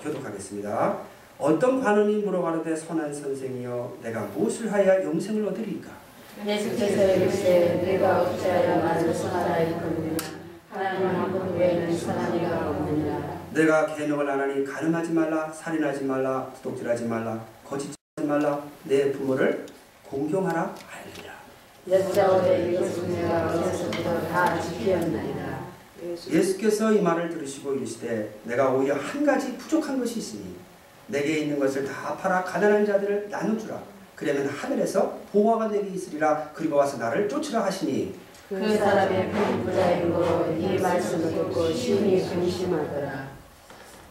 교독하겠습니다. 어떤 관원이 물어가로되 선한 선생이여 내가 무엇을 하여 영생을 얻으리까? 예수께서 이르시되 내가 어찌하여 말을 선하라이거니와 하나님 한분 외에는 선한 이가 없느니라. 내가 계명을 안 하니 가늠하지 말라, 살인하지 말라, 도둑질하지 말라, 거짓하지 말라, 내 부모를 공경하라 지키었나이다. 예수께서 이 말을 들으시고 이르시되 내가 오히려 한 가지 부족한 것이 있으니 내게 있는 것을 다 팔아 가난한 자들을 나눠주라. 그러면 하늘에서 보화가 되게 있으리라. 그리고 와서 나를 쫓으라 하시니. 그 사람의 큰 부자이고 이 말씀을 듣고 심히 근심하더라.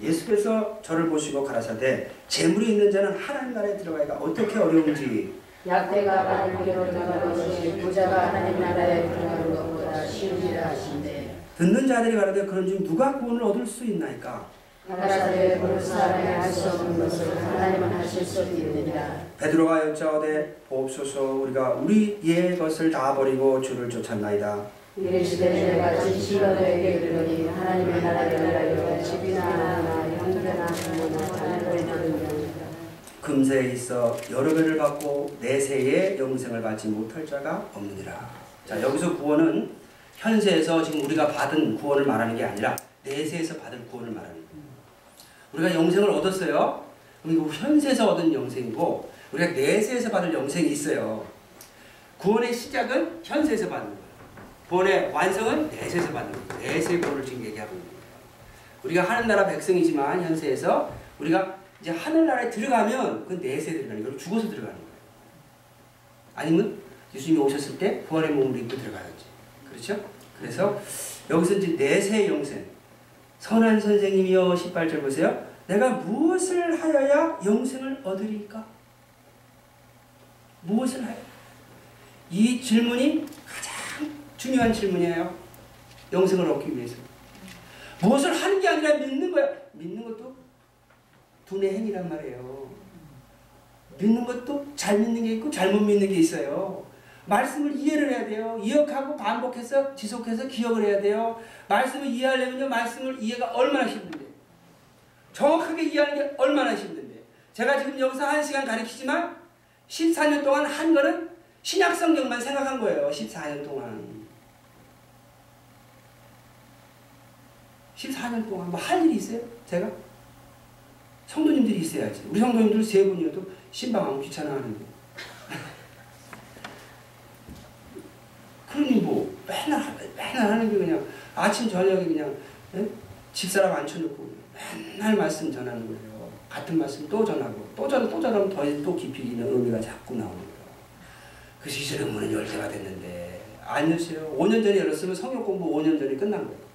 예수께서 저를 보시고 가라사대 재물이 있는 자는 하나님 나라에 들어가기가 어떻게 어려운지 약대가 바늘기로 들어가는 것이 부자가 하나님 나라에 들어가는 것보다 쉬우니라 하신대. 듣는 자들이 가라되 그런 중 누가 구원을 얻을 수 있나이까 가라사대 그 사람이 할수 없는 것을 하나님은 하실 수 있느니라. 베드로가 여짜오되 보옵소서 우리가 우리의 것을 다 버리고 주를 쫓았나이다 이르시되 내가 진실로 너에게 이르노니 하나님의 나라를 알려 집이나 형제나 부모나 자녀를 경우다. 금세에 있어 여러 배를 받고 내세에 영생을 받지 못할 자가 없느니라. 자 여기서 구원은 현세에서 지금 우리가 받은 구원을 말하는 게 아니라 내세에서 받을 구원을 말하는 거예요. 우리가 영생을 얻었어요. 그럼 이거 현세에서 얻은 영생이고 우리가 내세에서 받을 영생이 있어요. 구원의 시작은 현세에서 받는 거예요. 구원의 완성은 내세에서 받는 거예요. 내세의 구원을 지금 얘기하고 있는 거예요. 우리가 하늘나라 백성이지만 현세에서 우리가 이제 하늘나라에 들어가면 그 내세에 들어가는 거예요. 죽어서 들어가는 거예요. 아니면 예수님이 오셨을 때 부활의 몸을 입고 들어가야지. 그렇죠? 그래서 여기서 이제 내세 영생. 선한 선생님이여 18절 보세요. 내가 무엇을 하여야 영생을 얻으리까? 무엇을 하여? 이 질문이 가장 중요한 질문이에요. 영생을 얻기 위해서. 무엇을 하는 게 아니라 믿는 거야. 믿는 것도 두뇌 행위란 말이에요. 믿는 것도 잘 믿는 게 있고 잘못 믿는 게 있어요. 말씀을 이해를 해야 돼요. 이역하고 반복해서 지속해서 기억을 해야 돼요. 말씀을 이해하려면요. 말씀을 이해가 얼마나 힘든데. 정확하게 이해하는 게 얼마나 힘든데. 제가 지금 여기서 한 시간 가르치지만 14년 동안 한 거는 신약 성경만 생각한 거예요. 14년 동안. 14년 동안 뭐 할 일이 있어요? 제가? 성도님들이 있어야지. 우리 성도님들 세 분이어도 신방하고 귀찮아하는데. 그러니 뭐 맨날 맨날 하는 게 그냥 아침 저녁에 그냥 예? 집사람 앉혀놓고 맨날 말씀 전하는 거예요. 같은 말씀 또 전하고 또 전, 또 전하면 더, 또 깊이 있는 의미가 자꾸 나오는 거예요. 그래서 이전에 문은 열 개가 됐는데 안 열었어요. 5년 전에 열었으면 성역 공부 5년 전에 끝난 거예요.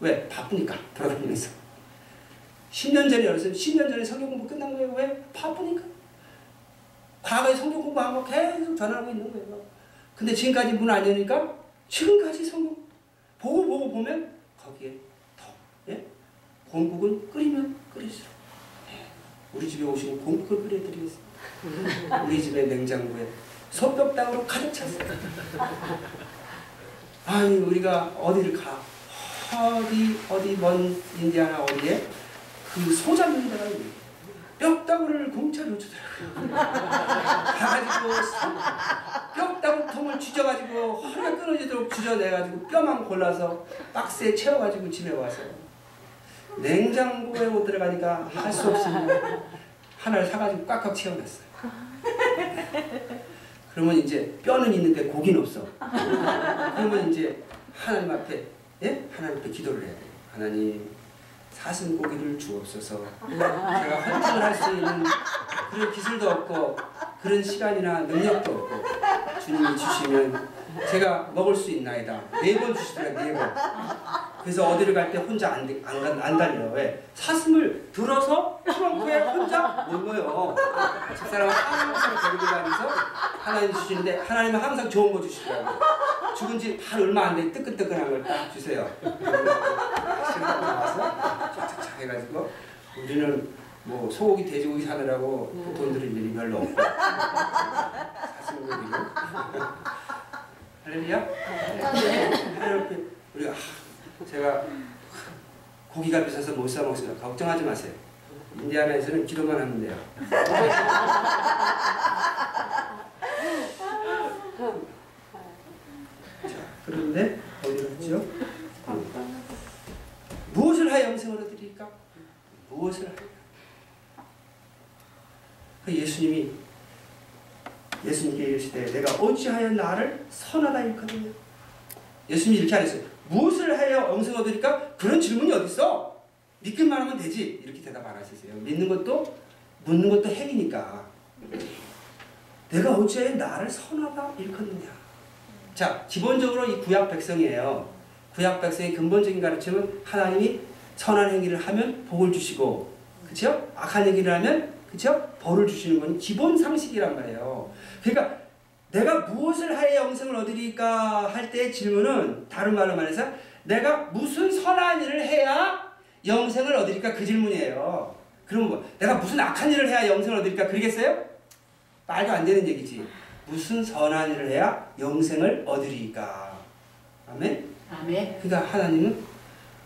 왜? 바쁘니까 돌아다니면서. 10년 전에 열었으면 10년 전에 성경 공부 끝난 거예요. 왜? 바쁘니까. 과거에 성경 공부하고 계속 전하고 있는 거예요. 근데 지금까지 문 안 여니까 지금까지 성경 보고 보고 보면 거기에 더 예? 공국은 끓이면 끓일수록 예. 우리 집에 오시면 공국을 끓여드리겠습니다. 우리 집에 냉장고에 소벽당으로 가득 찼어요. 아니 우리가 어디를 가 어디 어디 먼 인디아나 어디에 그 소잡는 데가 뼈다구를 공짜로 주더라고요. 뼈다구통을 쥐져가지고 허리가 끊어지도록 쥐져내가지고 뼈만 골라서 박스에 채워가지고 집에 와서 냉장고에 못 들어가니까 할 수 없이 하나를 사가지고 꽉꽉 채워놨어요. 그러면 이제 뼈는 있는데 고기는 없어. 그러면 이제 하나님 앞에 예? 하나님 앞에 기도를 해야 돼요. 하나님 사슴 고기를 주옵소서. 제가 헌팅을 할 수 있는 그런 기술도 없고 그런 시간이나 능력도 없고 주님이 주시면 제가 먹을 수 있나이다. 네 번 주시더라 네 번. 그래서 어디를 갈 때 혼자 안, 안, 안 달려요. 왜? 사슴을 들어서 트렁크에 혼자 못 넣어요. 집사람은 항상 데리고 다니면서 하나님 주시는데 하나님은 항상 좋은 거 주시더라고요. 죽은 지한 얼마 안 돼 뜨끈뜨끈한 걸 딱 주세요. 신고 나와서 착착착 해가지고 우리는 뭐 소고기 돼지고기 사느라고 돈 들일 일이 별로 없고 사슴고기로 할렐루야? 이렇게 우리가 제가 고기가 비싸서 못 사 먹습니다. 걱정하지 마세요. 인디아나에서는 기도만 하면 돼요. 자, 그런데 어디로 갔죠? 무엇을 하여 영생을 얻으리까? 무엇을 하여? 그 예수님이 예수님께 이르시되 내가 어찌하여 나를 선하다 일거든요. 예수님이 이렇게 안 했어요. 무엇을 하여 영생 얻으리까? 그런 질문이 어딨어? 믿기만 하면 되지. 이렇게 대답 안 하시세요. 믿는 것도 묻는 것도 행위니까. 내가 어찌하여 나를 선하다 일컫느냐. 자, 기본적으로 이 구약 백성이에요. 구약 백성의 근본적인 가르침은 하나님이 선한 행위를 하면 복을 주시고, 그쵸? 악한 얘기를 하면, 그쵸? 벌을 주시는 건 기본 상식이란 말이에요. 그러니까 내가 무엇을 하여 영생을 얻으리까 할 때의 질문은 다른 말로 말해서 내가 무슨 선한 일을 해야 영생을 얻으리까 그 질문이에요. 그러면 뭐 내가 무슨 악한 일을 해야 영생을 얻으리까 그러겠어요? 말도 안 되는 얘기지. 무슨 선한 일을 해야 영생을 얻으리까. 아멘? 아멘. 그러니까 하나님은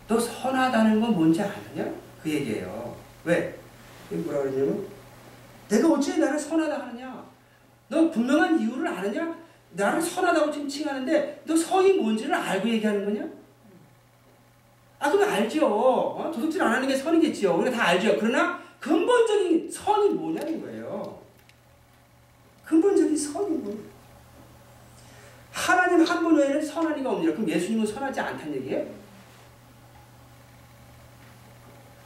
너 선하다는 건 뭔지 아느냐? 그 얘기예요. 왜? 뭐라 그러냐면 내가 어찌 나를 선하다 하느냐? 너 분명한 이유를 아느냐? 나를 선하다고 지금 칭하는데 너 성이 뭔지를 알고 얘기하는 거냐? 아, 그건 알죠. 어? 도둑질 안 하는 게 선이겠지요. 우리가 다 알죠. 그러나 근본적인 선이 뭐냐는 거예요. 근본적인 선이 뭐냐. 하나님 한 분 외에는 선한 이가 없느냐. 그럼 예수님은 선하지 않다는 얘기예요?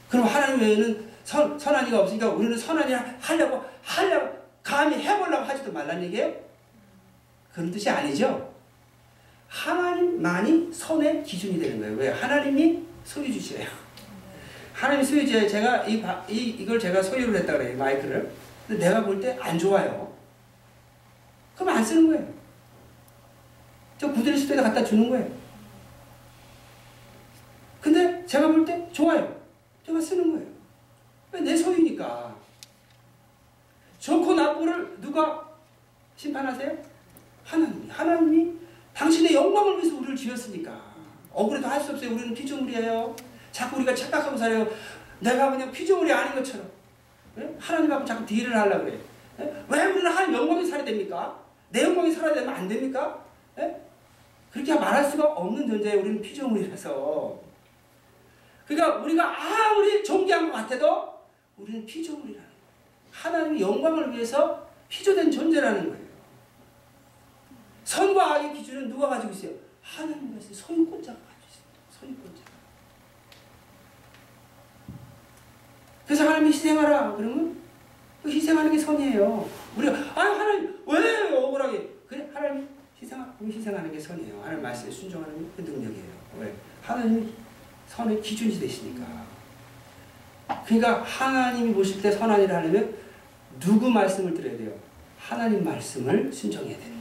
그럼 하나님 외에는 선, 선한 이가 없으니까 우리는 선한 일 하려고, 하려고, 감히 해보려고 하지도 말라는 얘기예요? 그런 뜻이 아니죠. 하나님만이 선의 기준이 되는 거예요. 왜? 하나님이 소유주시래요. 하나님이 소유주예요. 제가 이, 바- 이, 이걸 제가 소유를 했다 그래요. 마이크를. 근데 내가 볼 때 안 좋아요. 그럼 안 쓰는 거예요. 저 구들이 수도에 갖다 주는 거예요. 근데 제가 볼 때 좋아요. 제가 쓰는 거예요. 왜내 소유니까. 좋고 나쁘를 누가 심판하세요? 하나님이. 하나님이 당신의 영광을 위해서 우리를 지었으니까. 억울해도 할 수 없어요. 우리는 피조물이에요. 자꾸 우리가 착각하고 살아요. 내가 그냥 피조물이 아닌 것처럼. 예? 하나님하고 자꾸 딜을 하려고 그래. 예? 왜 우리는 하나님 영광이 살아야 됩니까? 내 영광이 살아야 되면 안 됩니까? 예? 그렇게 말할 수가 없는 존재에 우리는 피조물이라서. 그러니까 우리가 아무리 존귀한 것 같아도 우리는 피조물이라는 거예요. 하나님의 영광을 위해서 피조된 존재라는 거예요. 선과 악의 기준은 누가 가지고 있어요? 하나님과 있어요. 소유권자가 가지고 있어요. 소유권자. 그래서 하나님이 희생하라 그러면 그 희생하는 게 선이에요. 우리가 아 하나님 왜 억울하게 그래 하나님 희생하고 희생하는 게 선이에요. 하나님 말씀에 순종하는 게 그 능력이에요. 왜 하나님이 선의 기준이 되시니까. 그러니까 하나님이 보실 때 선한이라 하려면 누구 말씀을 들어야 돼요? 하나님 말씀을 순종해야 돼요.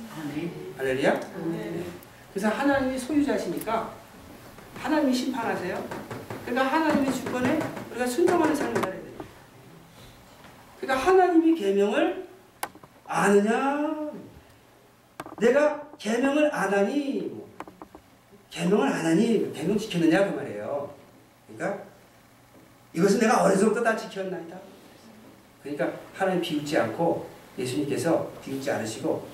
할렐루야. 아멘. 그래서 하나님이 소유자시니까 하나님이 심판하세요. 그러니까 하나님의 주권에 우리가 순종하는 삶을 살아야 돼요. 그러니까 하나님이 계명을 아느냐? 내가 계명을 안 하니 뭐, 계명을 안 하니 계명 지켰느냐 그 말이에요. 그러니까 이것은 내가 어려서부터 다 지켰나이다. 그러니까 하나님 비웃지 않고 예수님께서 비웃지 않으시고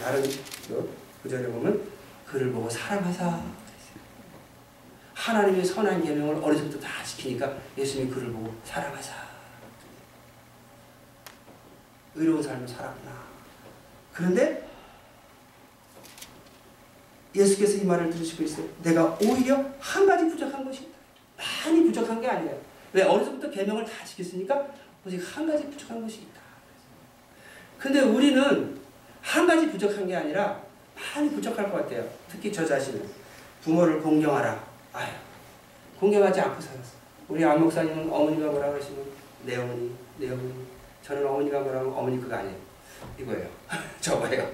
다른 그 구절에 보면 그를 보고 사랑하사. 하나님의 선한 계명을 어려서부터 다 지키니까 예수님이 그를 보고 사랑하사 의로운 삶을 살았구나. 그런데 예수께서 이 말을 들으시고 있어요. 내가 오히려 한 가지 부족한 것이 있다. 많이 부족한 게 아니에요. 왜 어려서부터 계명을 다 지켰으니까 오직 한 가지 부족한 것이 있다. 근데 우리는 한 가지 부족한 게 아니라 많이 부족할 것 같아요. 특히 저 자신은 부모를 공경하라. 아유, 공경하지 않고 살았어. 우리 안 목사님은 어머니가 뭐라고 하시면 내 어머니, 내 어머니. 저는 어머니가 뭐라고 하면 어머니 그거 아니에요. 이거예요. 저거예요.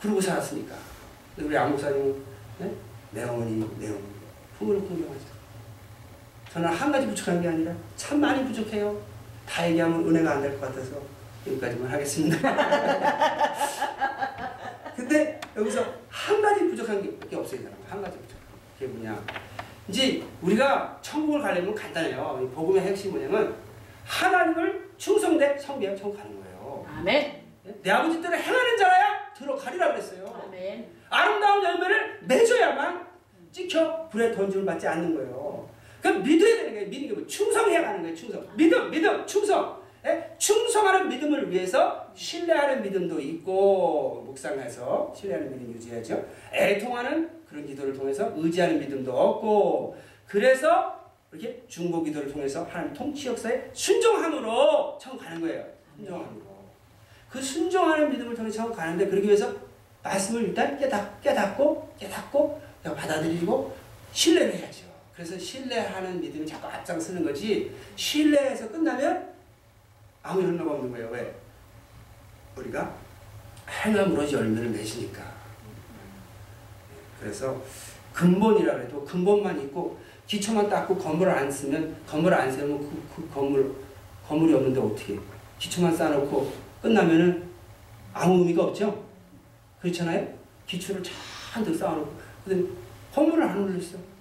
그러고 살았으니까. 우리 안 목사님은 네? 내 어머니, 내 어머니. 부모를 공경하죠. 저는 한 가지 부족한 게 아니라 참 많이 부족해요. 다 얘기하면 은혜가 안 될 것 같아서 여기까지만 하겠습니다. 근데 여기서 한 가지 부족한 게 없어요. 한 가지 부족한 게 뭐냐. 이제 우리가 천국을 가려면 간단해요. 이 복음의 핵심 뭐냐면 하나님을 충성되 섬겨야 천국 가는 거예요. 아멘. 내 아버지 뜻을 행하는 자라야 들어가리라 그랬어요. 아멘. 아름다운 열매를 맺어야만 찍혀 불에 던짐을 받지 않는 거예요. 그럼 믿어야 되는 거예요. 믿는 게 뭐? 충성해야 하는 거예요. 충성. 믿음, 믿음, 충성. 예? 충성하는 믿음을 위해서 신뢰하는 믿음도 있고 묵상해서 신뢰하는 믿음 유지하죠. 애통하는 그런 기도를 통해서 의지하는 믿음도 없고 그래서 이렇게 중보 기도를 통해서 하나님 통치 역사에 순종함으로 천국 가는 거예요. 순종함으로. 그 순종하는 믿음을 통해 천국 가는데 그러기 위해서 말씀을 일단 깨닫, 깨닫고 깨닫고 받아들이고 신뢰를 해야죠. 그래서 신뢰하는 믿음이 자꾸 앞장서는 거지 신뢰해서 끝나면 아무 효과가 없는 거예요. 왜? 우리가 행함으로 열매를 맺으니까. 그래서 근본이라 해도 근본만 있고 기초만 닦고 건물을 안 쓰면 건물을 안 세우면 그, 그 건물 건물이 없는데 어떻게 기초만 쌓아놓고 끝나면은 아무 의미가 없죠. 그렇잖아요. 기초를 잔뜩 쌓아놓고 근데 건물을 안 올렸어.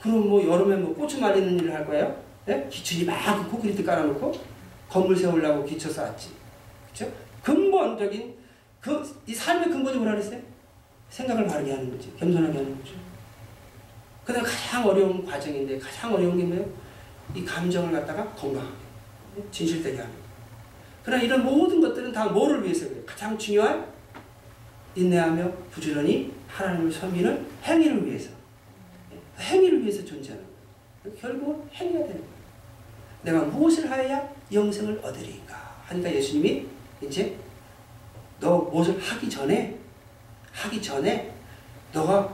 그럼 뭐 여름에 뭐 고추 말리는 일을 할 거예요? 네? 기초지 막 콘크리트 깔아놓고 건물 세우려고 기초 쌓았지. 그렇죠? 근본적인 그 이 삶의 근본이 뭐라 그랬어요? 생각을 바르게 하는 거지. 겸손하게 하는 거죠. 그다음 가장 어려운 과정인데 가장 어려운 게 뭐예요? 이 감정을 갖다가 건강하게 진실되게 하는. 그러나 이런 모든 것들은 다 뭐를 위해서 그래요? 가장 중요한 인내하며 부지런히 하나님을 섬기는 행위를 위해서. 행위를 위해서 존재하는 거예요. 결국은 행위가 되는 거예요. 내가 무엇을 하여야 영생을 얻으리까? 하니까 예수님이 이제 너 무엇을 하기 전에 하기 전에 너가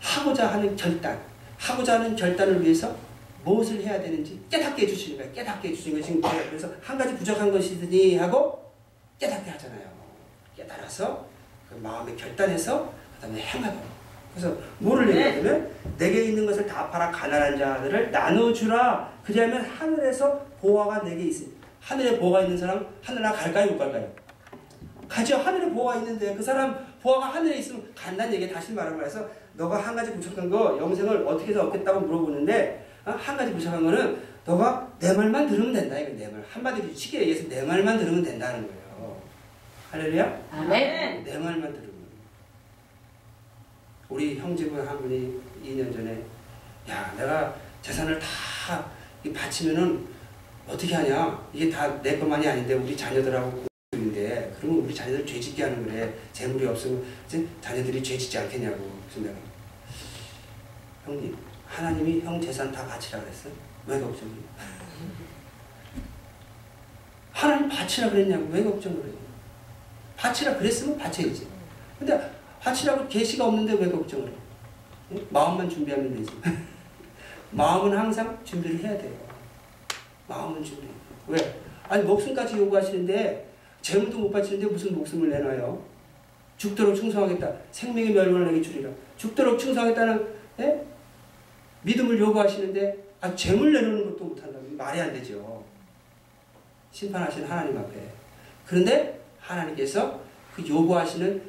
하고자 하는 결단, 하고자 하는 결단을 위해서 무엇을 해야 되는지 깨닫게 해주시는 거예요. 깨닫게 해주시는 거예요. 지금 그래서 한 가지 부족한 것이더니 하고 깨닫게 하잖아요. 깨달아서 그 마음에 결단해서 그 다음에 행하도록. 그래서 뭐를 얘기하냐면 내게 있는 것을 다 팔아 가난한 자들을 나눠주라. 그리하면 하늘에서 보화가 내게 있으니 하늘에 보화가 있는 사람 하늘나 갈까요 못 갈까요? 가죠. 하늘에 보화가 있는데 그 사람 보화가 하늘에 있으면 간다는 얘기 다시 말하면 해서 너가 한 가지 부족한 거 영생을 어떻게 해서 얻겠다고 물어보는데 어? 한 가지 부족한 거는 너가 내 말만 들으면 된다 이거 내 말. 한마디로 쉽게 얘기해서 내 말만 들으면 된다는 거예요. 할렐루야? 아멘. 내 말만 들으면. 우리 형제분 한 분이 2년 전에 야 내가 재산을 다 바치면은 어떻게 하냐? 이게 다 내 것만이 아닌데 우리 자녀들하고 인데 그러면 우리 자녀들 죄짓게 하는 거래 재물이 없으면 자녀들이 죄짓지 않겠냐고. 그래서 내가 형님 하나님이 형 재산 다 바치라 그랬어 왜 걱정해 하나님 바치라 그랬냐고. 왜 걱정을 해 바치라 그랬으면 바쳐야지. 근데 바치라고 계시가 없는데 왜 걱정을 해 예? 마음만 준비하면 되지 마음은 항상 준비를 해야 돼요 마음은 준비 왜? 아니 목숨까지 요구하시는데 재물도 못 바치는데 무슨 목숨을 내놔요? 죽도록 충성하겠다. 생명의 멸망을 내게 주리라. 죽도록 충성하겠다는 예? 믿음을 요구하시는데 아 재물 내놓는 것도 못한다고 말이 안 되죠. 심판하시는 하나님 앞에. 그런데 하나님께서 그 요구하시는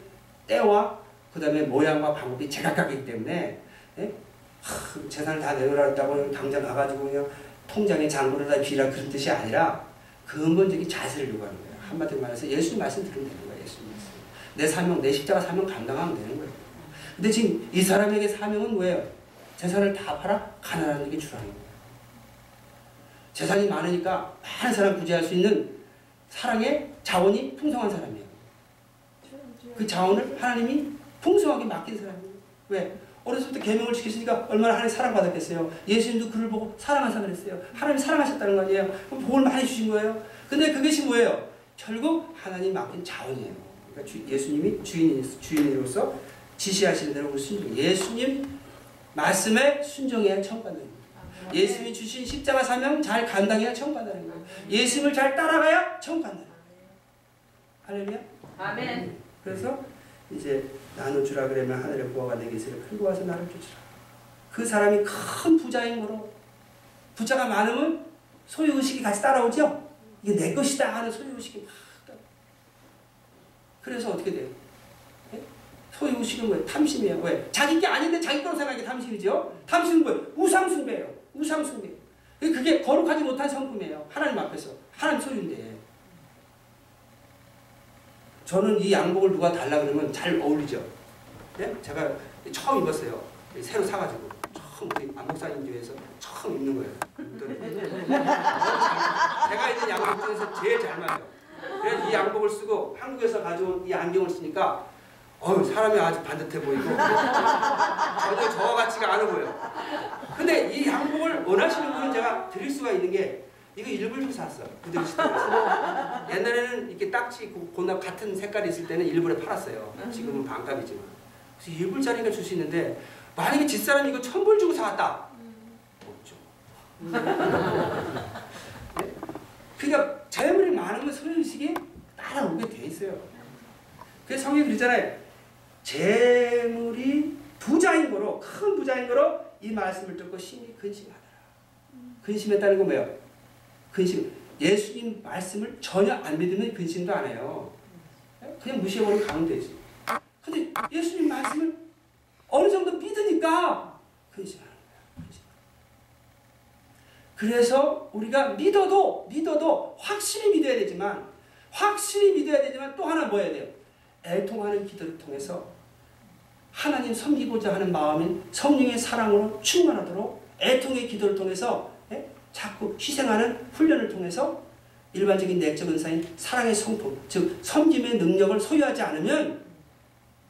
때와 그 다음에 모양과 방법이 제각각이기 때문에 예? 하, 재산을 다 내놓으라 했다고 당장 가가지고 그냥 통장에 잔고를 다 비라 그런 뜻이 아니라 근본적인 자세를 요구하는 거예요. 한마디로 말해서 예수님 말씀 들으면 되는 거예요. 예수님 말씀. 내 사명, 내 십자가 사명 감당하면 되는 거예요. 근데 지금 이 사람에게 사명은 뭐예요? 재산을 다 팔아 가난한 게 주라는 거예요. 재산이 많으니까 많은 사람 구제할 수 있는 사랑의 자원이 풍성한 사람이에요. 그 자원을 하나님이 풍성하게 맡긴 사람이에요. 왜? 어렸을 때 계명을 지키시니까 얼마나 하나님 사랑받았겠어요. 예수님도 그를 보고 사랑하사 그랬어요. 하나님 사랑하셨다는 거 아니에요. 그럼 복을 많이 주신 거예요. 근데 그것이 뭐예요? 결국 하나님 맡긴 자원이에요. 그러니까 주, 예수님이 주인, 주인으로서 지시하시는 대로 순종. 예수님 말씀에 순종해야 간다는 거예요. 예수님이 주신 십자가 사명 잘 감당해야 간다는 거예요. 예수님을 잘 따라가야 간다는 거예요. 할렐루야? 아멘. 그래서 이제 나눠주라 그러면 하늘의 보화가 내게 있으려 끌고 와서 나를 주시라. 그 사람이 큰 부자인 거로 부자가 많으면 소유의식이 같이 따라오죠? 이게 내 것이다 하는 소유의식이 막. 그래서 어떻게 돼요? 네? 소유의식은 뭐예요? 탐심이에요. 왜? 자기 게 아닌데 자기 거로 생각하기 탐심이죠? 탐심은 뭐예요? 우상숭배예요. 우상숭배. 그게 거룩하지 못한 성품이에요. 하나님 앞에서. 하나님 소유인데. 저는 이 양복을 누가 달라 그러면 잘 어울리죠. 네? 제가 처음 입었어요. 새로 사가지고 처음 안목사님 교회에서 처음 입는 거예요. 제가 입는 양복 중에서 제일 잘 맞아요. 그래서 이 양복을 쓰고 한국에서 가져온 이 안경을 쓰니까 어휴 사람이 아주 반듯해 보이고 전혀 저와 같지가 않아 보여. 근데 이 양복을 원하시는 분은 제가 드릴 수가 있는 게 이거 일부러 좀 샀어. 그대로 시켜서. 옛날에는 이렇게 딱지 고나 같은 색깔이 있을 때는 일부러 팔았어요. 지금은 반값이지만. 그래서 일불짜리가 줄 수 있는데 만약에 집사람이 이거 천불 주고 사왔다. 없죠. 네? 그러니까 재물이 많으면 소유의식이 따라오게 돼 있어요. 그래서 성경이 그러잖아요. 재물이 부자인 거로 큰 부자인 거로 이 말씀을 듣고 심히 근심하더라. 근심했다는 건 뭐예요? 근심. 예수님 말씀을 전혀 안 믿으면 근심도 안 해요. 그냥 무시해버리고 가면 되지. 근데 예수님 말씀을 어느 정도 믿으니까 근심하는 거야. 근심. 그래서 우리가 믿어도 믿어도 확실히 믿어야 되지만 확실히 믿어야 되지만 또 하나 뭐 해야 돼요? 애통하는 기도를 통해서 하나님 섬기고자 하는 마음인 성령의 사랑으로 충만하도록 애통의 기도를 통해서 예? 자꾸 희생하는 훈련을 통해서 일반적인 내적 은사인 사랑의 성품, 즉 섬김의 능력을 소유하지 않으면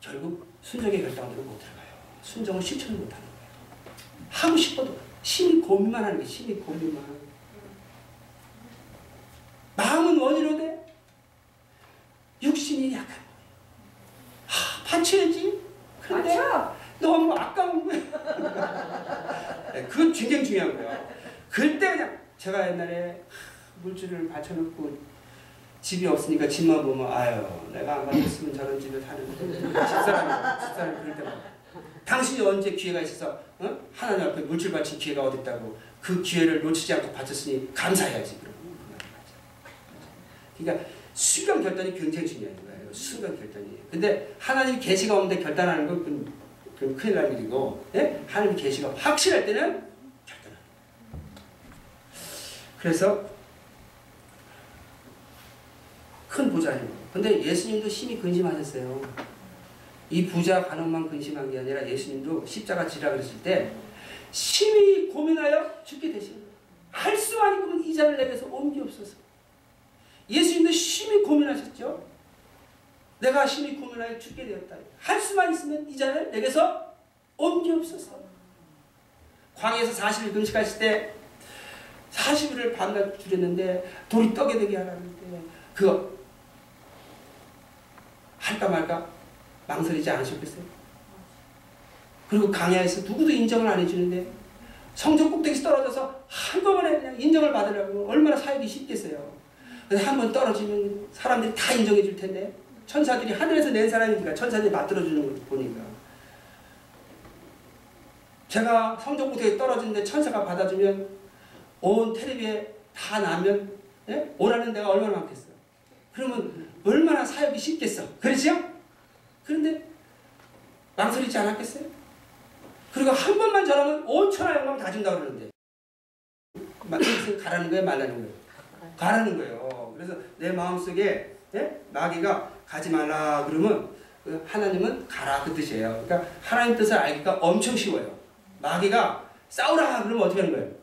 결국 순종의 결단으로 못 들어가요. 순종을 실천을 못하는 거예요. 하고 싶어도 심히 고민만 하는 게 심히 고민만. 마음은 원이로되 육신이 약한 거예요. 하, 바쳐야지. 그런데 맞죠? 너무 아까운 거예요. 네, 그건 굉장히 중요한 거예요. 그때 그냥 제가 옛날에 물질을 받쳐놓고 집이 없으니까 집만 보면 아유 내가 안 받았으면 저런 집에 사는데. 집사람이 집사람이 그럴 때마다. 당신이 언제 기회가 있어서 어? 하나님 앞에 물질 바친 기회가 어딨다고 그 기회를 놓치지 않고 바쳤으니 감사해야지. 그러니까 순간 결단이 굉장히 중요한 거예요. 순간 결단이. 근데 하나님 계시가 없는데 결단하는 건 그건, 큰일 날 일이고 예? 하나님 계시가 확실할 때는 그래서 큰 부자예요. 근데 예수님도 심히 근심하셨어요. 이 부자 간혹만 근심한 게 아니라 예수님도 십자가 지라 그랬을 때 심히 고민하여 죽게 되신. 할 수만 있으면 이 자를 내게서 옮기옵소서. 예수님도 심히 고민하셨죠. 내가 심히 고민하여 죽게 되었다. 할 수만 있으면 이 자를 내게서 옮기옵소서. 광에서 40일 금식하실 때 40일을 밤낮 줄였는데 돌이 떡이 되게 하라는데 그 할까 말까 망설이지 않으셨겠어요? 그리고 강야에서 누구도 인정을 안 해주는데 성적 꼭대기에서 떨어져서 한꺼번에 그냥 인정을 받으려고 얼마나 사역이 쉽겠어요. 근데 한번 떨어지면 사람들이 다 인정해 줄 텐데 천사들이 하늘에서 낸 사람이니까 천사들이 맞들어 주는 걸 보니까 제가 성적 꼭대기에 떨어지는데 천사가 받아주면 온 텔레비에 다 나면 예? 오라는 데가 얼마나 많겠어요. 그러면 얼마나 사역이 쉽겠어. 그렇죠? 그런데 망설이지 않았겠어요? 그리고 한 번만 저러면 온 천하 영광 다 준다고 그러는데 가라는 거예요? 말라는 거예요? 가라는 거예요. 그래서 내 마음속에 예? 마귀가 가지 말라 그러면 그 하나님은 가라 그 뜻이에요. 그러니까 하나님 뜻을 알기가 엄청 쉬워요. 마귀가 싸우라 그러면 어떻게 하는 거예요?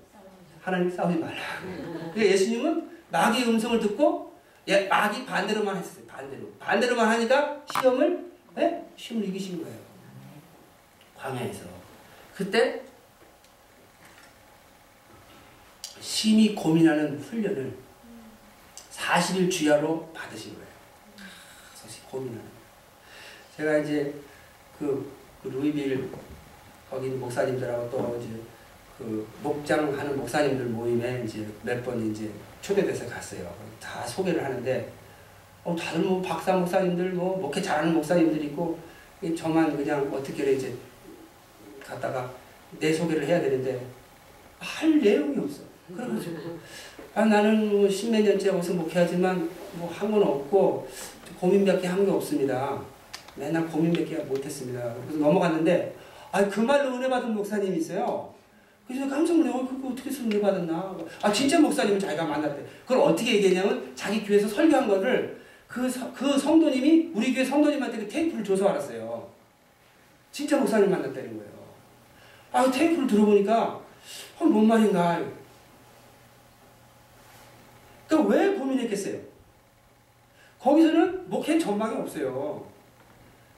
하나님 싸우지 말라. 그러니까 예수님은 마귀의 음성을 듣고 예, 마귀 반대로만 했어요. 반대로. 반대로만 하니까 시험을 예? 시험을 이기신 거예요. 광야에서. 그때 심히 고민하는 훈련을 40일 주야로 받으신 거예요. 사실 고민하는. 제가 이제 그, 그 루이빌 거기 목사님들하고 또 이제 그 목장하는 목사님들 모임에 이제 몇 번 이제 초대돼서 갔어요. 다 소개를 하는데 어, 다들 뭐 박사 목사님들 뭐 목회 잘하는 목사님들 있고 저만 그냥 어떻게 이제 갔다가 내 소개를 해야 되는데 할 내용이 없어. 그래가지고 아 나는 뭐 십몇 년째 어디서 목회하지만 뭐 한 건 없고 고민밖에 한 게 없습니다. 맨날 고민밖에 못했습니다. 그래서 넘어갔는데 아 그 말로 은혜 받은 목사님이 있어요. 그래서 깜짝 놀래. 어, 그거 어떻게 은혜 받았나? 아 진짜 목사님은 자기가 만났대. 그걸 어떻게 얘기했냐면 자기 교회에서 설교한 거를 그, 그 성도님이 우리 교회 성도님한테 그 테이프를 줘서 알았어요. 진짜 목사님 만났다는 거예요. 아, 그 테이프를 들어보니까, 어, 뭔 말인가. 그러니까 왜 고민했겠어요? 거기서는 목회 전망이 없어요.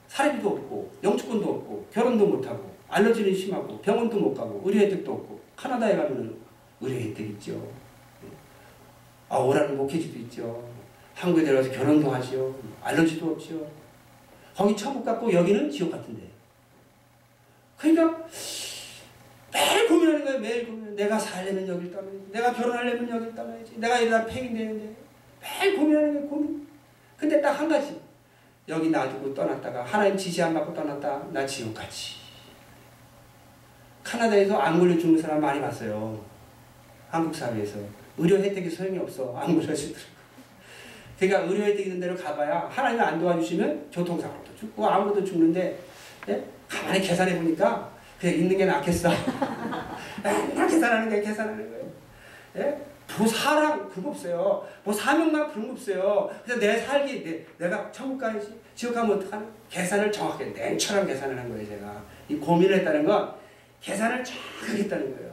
사례비도 없고, 영주권도 없고, 결혼도 못하고, 알러지는 심하고, 병원도 못 가고, 의료 혜택도 없고, 카나다에 가면 의료 혜택 있죠. 아, 오라는 목회지도 있죠. 한국에 들어가서 결혼도 하죠. 알러지도 없죠. 거기 천국 같고 여기는 지옥 같은데. 그러니까 매일 고민하는 거예요. 매일 고민. 내가 살려면 여길 떠나야지. 내가 결혼하려면 여길 떠나야지. 내가 이러다 팽이 되는데. 매일 고민하는 거예요. 고민. 근데 딱 한 가지. 여기 놔두고 떠났다가 하나님 지시 안 받고 떠났다. 나 지옥 가지. 카나다에서 안 걸려 죽는 사람 많이 봤어요. 한국 사회에서. 의료 혜택이 소용이 없어. 안 걸려주더라고. 그러니까 의료 혜택 있는 데로 가봐야 하나님 안 도와주시면 교통사고도 죽고 아무것도 죽는데 예? 가만히 계산해 보니까 그냥 있는 게 낫겠어. 맨날 계산하는 게 계산하는 거예요. 예? 보사랑 그런 거 없어요. 뭐 사명만 그런 거 없어요. 그래서 내 살기, 내, 내가 천국 가야지. 지옥 가면 어떡하나? 계산을 정확하게, 냉철한 계산을 한 거예요, 제가. 이 고민을 했다는 건 계산을 정확하게 했다는 거예요.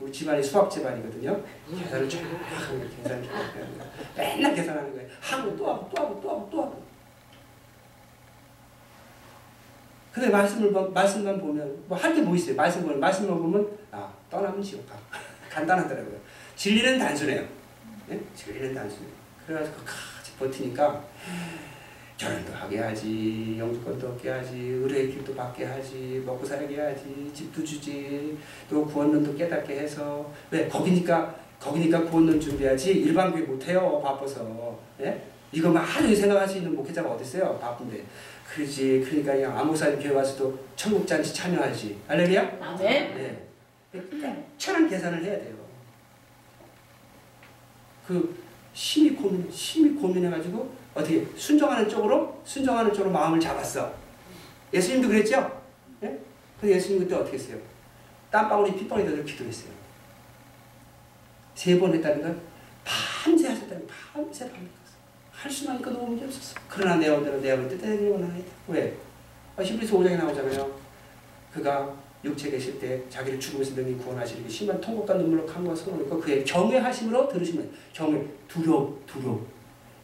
우리 집안이 수학 집안이거든요. 계산을 정확하게, 계산을 정확하게 하는 거예요. 맨날 계산하는 거예요. 하고 또 하고 또 하고 또 하고 또 하고. 근데 말씀을, 보- 말씀만 보면, 뭐 할 게 뭐 있어요? 말씀 보면, 말씀만 보면, 아, 떠나면 지옥 가. 간단하더라고요. 진리는 단순해요. 예? 진리는 단순해요. 그래가지고 끝까지 버티니까, 결혼도 하게 하지, 영주권도 얻게 하지, 의뢰의 길도 받게 하지, 먹고 살게 하지, 집도 주지, 또 구원론도 깨닫게 해서, 왜? 거기니까, 거기니까 구원론 준비하지, 일반 교회 못해요, 바빠서. 예? 이거만 하루 생각할 수 있는 목회자가 어딨어요, 바쁜데. 그러지, 그러니까 그냥 아모사님 교회 와서도 천국 잔치 참여하지. 할렐루야? 아멘. 네. 철한 계산을 해야 돼요. 그 심히 고민, 심히 고민해가지고 어떻게 순종하는 쪽으로 순종하는 쪽으로 마음을 잡았어. 예수님도 그랬죠? 예? 근데 예수님 그때 어떻게 했어요? 땀방울이 핏방울이 되도록 기도했어요. 세 번 했다는 건 밤새 하셨다는. 밤새 밤새 할 수만 있고 너무 문제 없었어. 그러나 내 언대로 내 언대 때리는 건 아니다. 왜? 아, 히브리서 5장에 나오잖아요. 그가 육체 계실 때 자기를 죽음에서 능히 구원하시는 게 심한 통곡과 눈물로 간과 손을 입고 그의 경외하심으로 들으시면 경외 두려움 두려움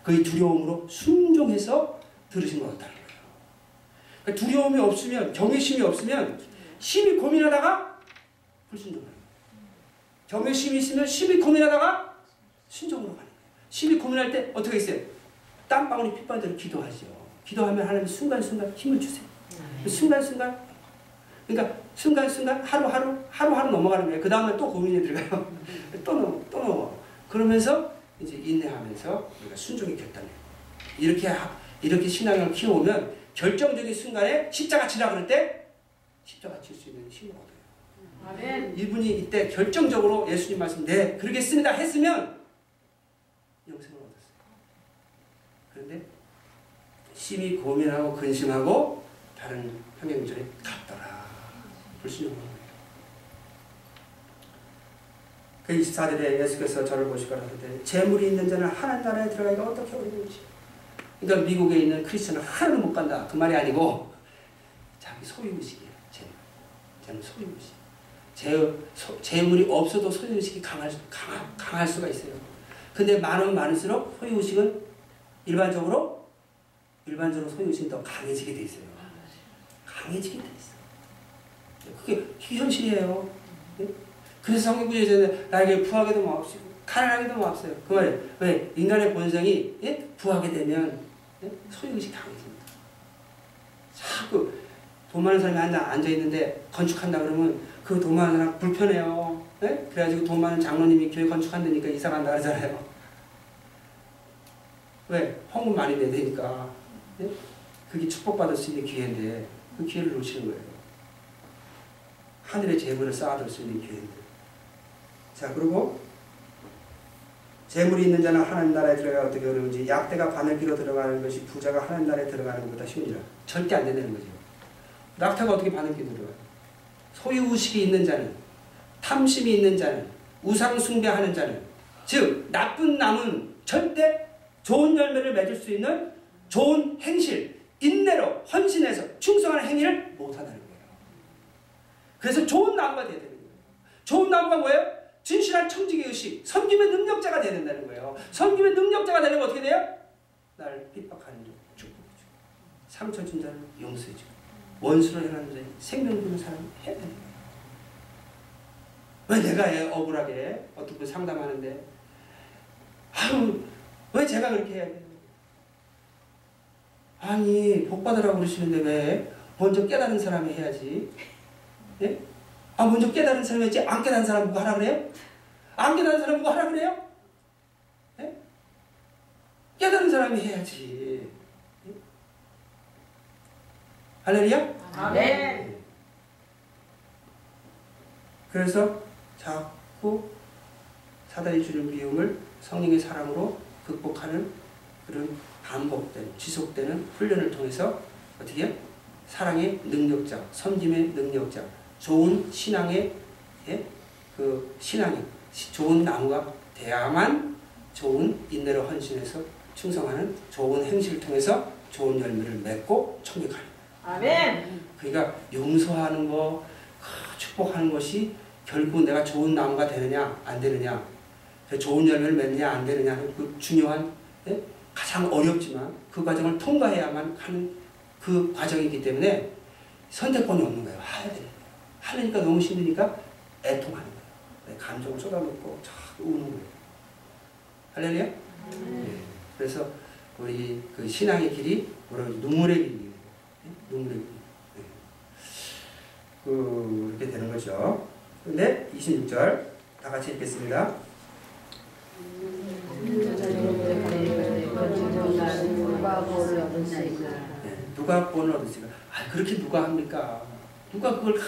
그의 두려움으로 순종해서 들으신 것 같다는 거예요. 그러니까 두려움이 없으면 경외심이 없으면 심히 고민하다가 불순종하는 거예요. 경외심이 있으면 심히 고민하다가 순종으로 가는 거예요. 심히 고민할 때 어떻게 있어요? 땀방울이 핏방울대로 기도하죠. 기도하면 하나님 순간순간 힘을 주세요. 순간순간 그러니까 순간순간 하루하루 하루하루 넘어가는 거예요. 그 다음에 또 고민이 들어가요. 또 넘어 또 넘어. 그러면서 이제 인내하면서 우리가 순종이 결단해요. 이렇게 하- 이렇게 신앙을 키워오면 결정적인 순간에 십자가 치라 그럴 때 십자가 칠 수 있는 힘을 얻어요. 아멘. 이분이 이때 결정적으로 예수님 말씀 네 그러겠습니다 했으면 영생을 얻었어요. 그런데 심히 고민하고 근심하고 다른 항해문절에 갔더라. 거예요. 그 24절에 예수께서 저를 보시고 하시되 재물이 있는 자는 하나님 나라에 들어가기가 어떻게 어려운지 그러니까 미국에 있는 크리스천은 하나도 못 간다. 그 말이 아니고 자기 소유의식이에요. 재물. 재물 소유의식. 재, 소, 재물이 없어도 소유의식이 강할, 수- 강할, 강할 수가 있어요. 근데 많으면 많을수록 소유의식은 일반적으로 일반적으로 소유의식은 더 강해지게 돼 있어요. 강해지게 돼 있어 그게 그게 현실이에요. 네? 그래서 성경구조에서는 나에게 부하게도 마옵시고 가난하게도 마옵소요. 그 말이에요. 왜? 인간의 본성이 예? 부하게 되면 예? 소유의식이 강해집니다. 자꾸 돈 많은 사람이 앉아, 앉아있는데 건축한다 그러면 그 돈 많은 사람 불편해요. 예? 그래가지고 돈 많은 장로님이 교회 건축한다니까 이사 간다 그러잖아요. 왜? 헌금 많이 내야 되니까. 예? 그게 축복받을 수 있는 기회인데 그 기회를 놓치는 거예요. 하늘의 재물을 쌓아둘 수 있는 기회인데. 자, 그리고 재물이 있는 자는 하나님 나라에 들어가 어떻게 어려운지 약대가 바늘기로 들어가는 것이 부자가 하나님 나라에 들어가는 것보다 쉬우니라. 절대 안 된다는 거죠. 낙타가 어떻게 바늘기로 들어가요? 소유의식이 있는 자는 탐심이 있는 자는 우상 숭배하는 자는 즉 나쁜 남은 절대 좋은 열매를 맺을 수 있는 좋은 행실 인내로 헌신해서 충성하는 행위를 못한다는 거예요. 그래서 좋은 나무가 돼야 되는 거예요. 좋은 나무가 뭐예요? 진실한 청지기 의식, 섬김의 능력자가 돼야 된다는 거예요. 섬김의 능력자가 되려면 어떻게 돼요? 나를 핍박하는 자 축복해주고, 상처 준 자를 용서해주고, 원수를 행하는 자에 생명 주는 사람을 해야 되는 거예요. 왜 내가 애 억울하게 분 상담하는데, 아유, 왜 제가 그렇게 해야 돼요? 아니, 복 받으라고 그러시는데 왜 먼저 깨달은 사람이 해야지? 예? 아, 먼저 깨달은 사람이 해야지, 안 깨달은 사람 보고 하라 그래요? 안 깨달은 사람 보고 하라 그래요? 예? 깨달은 사람이 해야지. 예? 할렐루야? 아멘. 네. 그래서 자꾸 사단이 주는 미움을 성령의 사랑으로 극복하는 그런 반복된, 지속되는 훈련을 통해서 어떻게? 사랑의 능력자, 섬김의 능력자, 좋은 신앙의 예? 그 신앙이 시- 좋은 나무가 돼야만 좋은 인내로 헌신해서 충성하는 좋은 행실을 통해서 좋은 열매를 맺고 청백하는 아멘. 그러니까 용서하는 거, 아, 축복하는 것이 결국 내가 좋은 나무가 되느냐 안 되느냐, 좋은 열매를 맺느냐 안 되느냐 그 중요한 예? 가장 어렵지만 그 과정을 통과해야만 하는 그 과정이기 때문에 선택권이 없는 거예요. 해야 거예요. 하려니까 너무 힘드니까 애통하는 거예요. 내 감정을 쏟아놓고 쫙 우는 거예요. 할렐루야? 예. 그래서 우리 그 신앙의 길이 뭐라고 하지? 눈물의 길이에요. 예? 눈물의 길. 예. 그, 이렇게 되는 거죠. 근데 26절 다 같이 읽겠습니다. 예, 누가 본을 얻으시가? 아 그렇게 누가 합니까? 누가 그걸 하,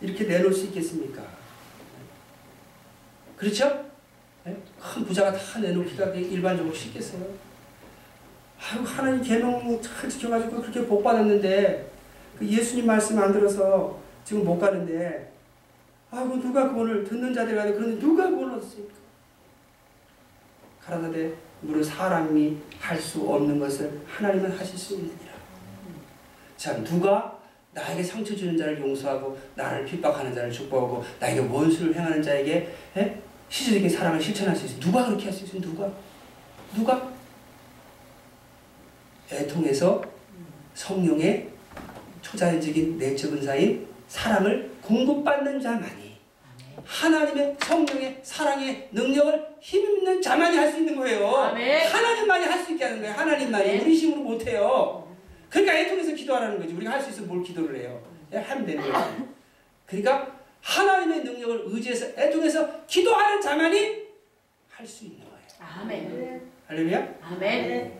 이렇게 내놓을 수 있겠습니까? 그렇죠? 예? 큰 부자가 다 내놓기가 일반적으로 쉽겠어요? 아유 하나님 계명 잘 지켜가지고 그렇게 복 받았는데 그 예수님 말씀 안 들어서 지금 못 가는데 아이고 누가 구원을 듣는 자들이 가도 그런데 누가 구원을 얻습니까? 가라사대 무릇 사람이 할 수 없는 것을 하나님은 하실 수 있느니라. 자 누가 나에게 상처 주는 자를 용서하고 나를 핍박하는 자를 축복하고 나에게 원수를 행하는 자에게 에? 시절적인 사랑을 실천할 수 있어. 누가 그렇게 할 수 있어? 누가? 누가? 애통해서 성령의 초자연적인 내적 은사인 사랑을 공급받는 자만이 하나님의 성령의 사랑의 능력을 힘있는 자만이 할 수 있는 거예요. 하나님만이 할 수 있게 하는 거예요. 하나님만이. 우리 힘으로 못해요. 그러니까 애 통해서 기도하라는 거지. 우리가 할 수 있으면 뭘 기도를 해요? 예, 하면 되는 거예요. 그러니까 하나님의 능력을 의지해서 애 통해서 기도하는 자만이 할 수 있는 거예요. 아멘. 할렐루야? 아멘.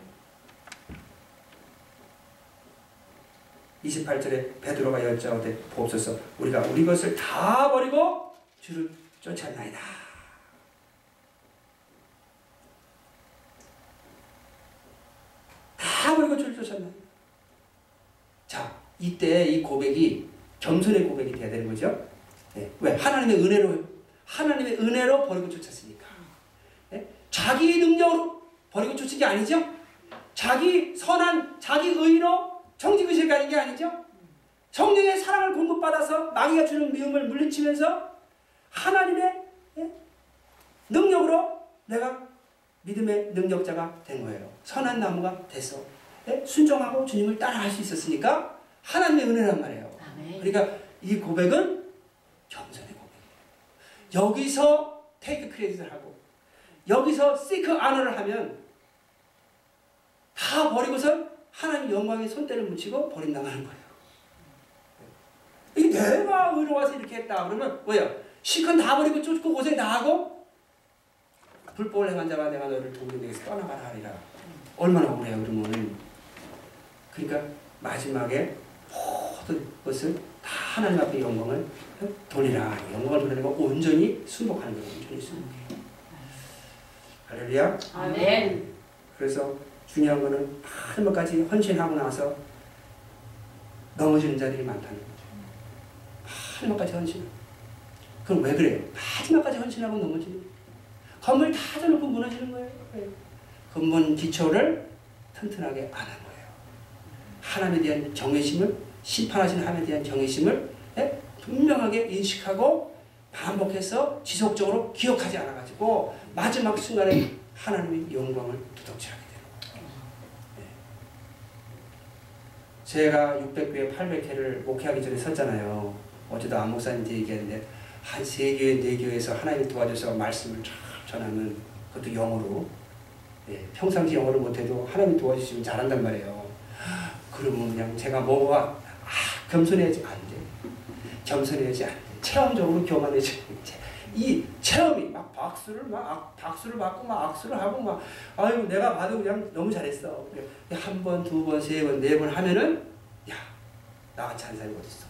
28절에 베드로가 여짜오되 보옵소서 우리가 우리 것을 다 버리고 주를 쫓았나이다. 다 버리고 주를 쫓았나이다. 자, 이때 이 고백이 겸손의 고백이 돼야 되는 거죠. 네. 왜? 하나님의 은혜로 하나님의 은혜로 버리고 쫓았으니까. 네? 자기 능력으로 버리고 쫓은 게 아니죠. 자기 선한 자기 의로 정직 의식 가는 게 아니죠. 성령의 사랑을 공급받아서 마귀가 주는 미움을 물리치면서 하나님의 예? 능력으로 내가 믿음의 능력자가 된 거예요. 선한 나무가 돼서 예? 순종하고 주님을 따라갈 수 있었으니까 하나님의 은혜란 말이에요. 아멘. 그러니까 이 고백은 겸손의 고백이에요. 여기서 테이크 크레딧을 하고 여기서 시크 아너를 하면 다 버리고서 하나님 영광의 손대를 묻히고 버린다는 거예요. 이게 내가 의로워서 이렇게 했다 그러면 뭐야? 시큰 다 버리고 쫓고 고생 다 하고 불법을 행한 자가 내가 너를 도우는 데에서 떠나가라 하리라. 얼마나 억울해요 그러면. 그러니까 마지막에 모든 것을 다 하나님 앞에 영광을 돌리라. 영광을 돌리고 온전히 순복하는 거예요. 온전히 순복해요. 할렐루야. 아멘. 그래서 중요한 거는 마지막까지 헌신하고 나서 넘어지는 자들이 많다는 거죠. 마지막까지 헌신. 그럼 왜 그래요? 마지막까지 헌신하고 넘어지는 거예요. 건물 다 져놓고 무너지는 거예요. 왜? 근본 기초를 튼튼하게 안한 거예요. 하나님에 대한 경외심을 심판하신 하나님에 대한 경외심을 예? 분명하게 인식하고 반복해서 지속적으로 기억하지 않아가지고 마지막 순간에 하나님의 영광을 두덕질하게 되는 거예요. 예. 제가 600교회, 800회를 목회하기 전에 섰잖아요. 어제도 안 목사님한테 얘기했는데 한 세 교회, 네 교회에서 하나님이 도와줘서 말씀을 잘 전하는 그것도 영어로 예, 평상시 영어를 못해도 하나님이 도와주시면 잘한단 말이에요. 그러면 그냥 제가 뭐가 아, 겸손해야지 안 돼. 겸손해야지 안 돼. 체험적으로 교만해지 이 체험이 막 박수를 막 악- 박수를 받고 막 악수를 하고 막 아유 내가 봐도 그냥 너무 잘했어. 한 번, 두 번, 세 번, 네 번 하면은 야 나같이 한 사람이 어디 있어?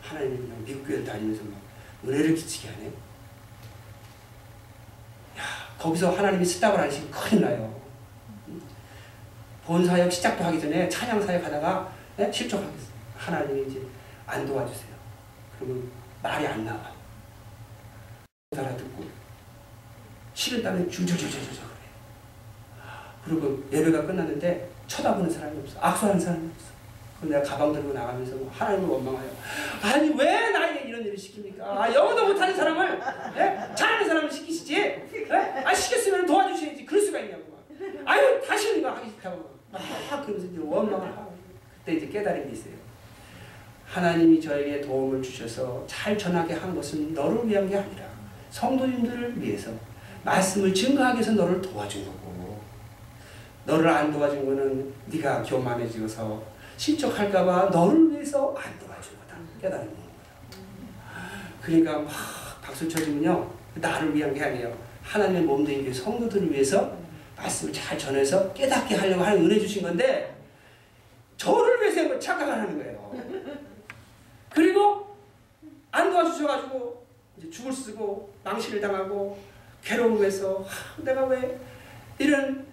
하나님이 그냥 미국 교회 다니면서 막 은혜를 끼치게 하네. 야 거기서 하나님이 쓰다을 하시면 큰일 나요. 본 사역 시작도 하기 전에 찬양 사역 하다가 네? 실족하겠어. 하나님이 이제 안 도와주세요. 그러면 말이 안 나와. 못 알아듣고 식은땀이 줄줄줄줄줄 그래. 그리고 예배가 끝났는데 쳐다보는 사람이 없어. 악수하는 사람이 없어. 그럼 내가 가방 들고 나가면서 뭐 하나님을 원망해요. 아니 왜 나에게 이런 일을 시킵니까? 아, 영어도 못하는 사람을 예? 잘하는 사람을 시키시지. 예? 아 시켰으면 도와주셔야지. 그럴 수가 있냐고. 막. 아유 다시는 이거 하기 싫다고. 막 그러면서 이제 원망을 하고. 그때 이제 깨달은 게 있어요. 하나님이 저에게 도움을 주셔서 잘 전하게 한 것은 너를 위한 게 아니라 성도님들을 위해서 말씀을 증거하기 위해서 너를 도와준 거고 너를 안 도와준 거는 네가 교만해지고서 실족할까봐 너를 위해서 안 도와준 거다 깨달은 거예요. 그러니까 막 박수 쳐주면요 나를 위한 게 아니에요. 하나님의 몸된 게 성도들을 위해서 말씀을 잘 전해서 깨닫게 하려고 하는 은혜 주신 건데 저를 위해서 착각을 하는 거예요. 그리고 안 도와주셔가지고 이제 죽을 쓰고 망신을 당하고 괴로움에서 하, 내가 왜 이런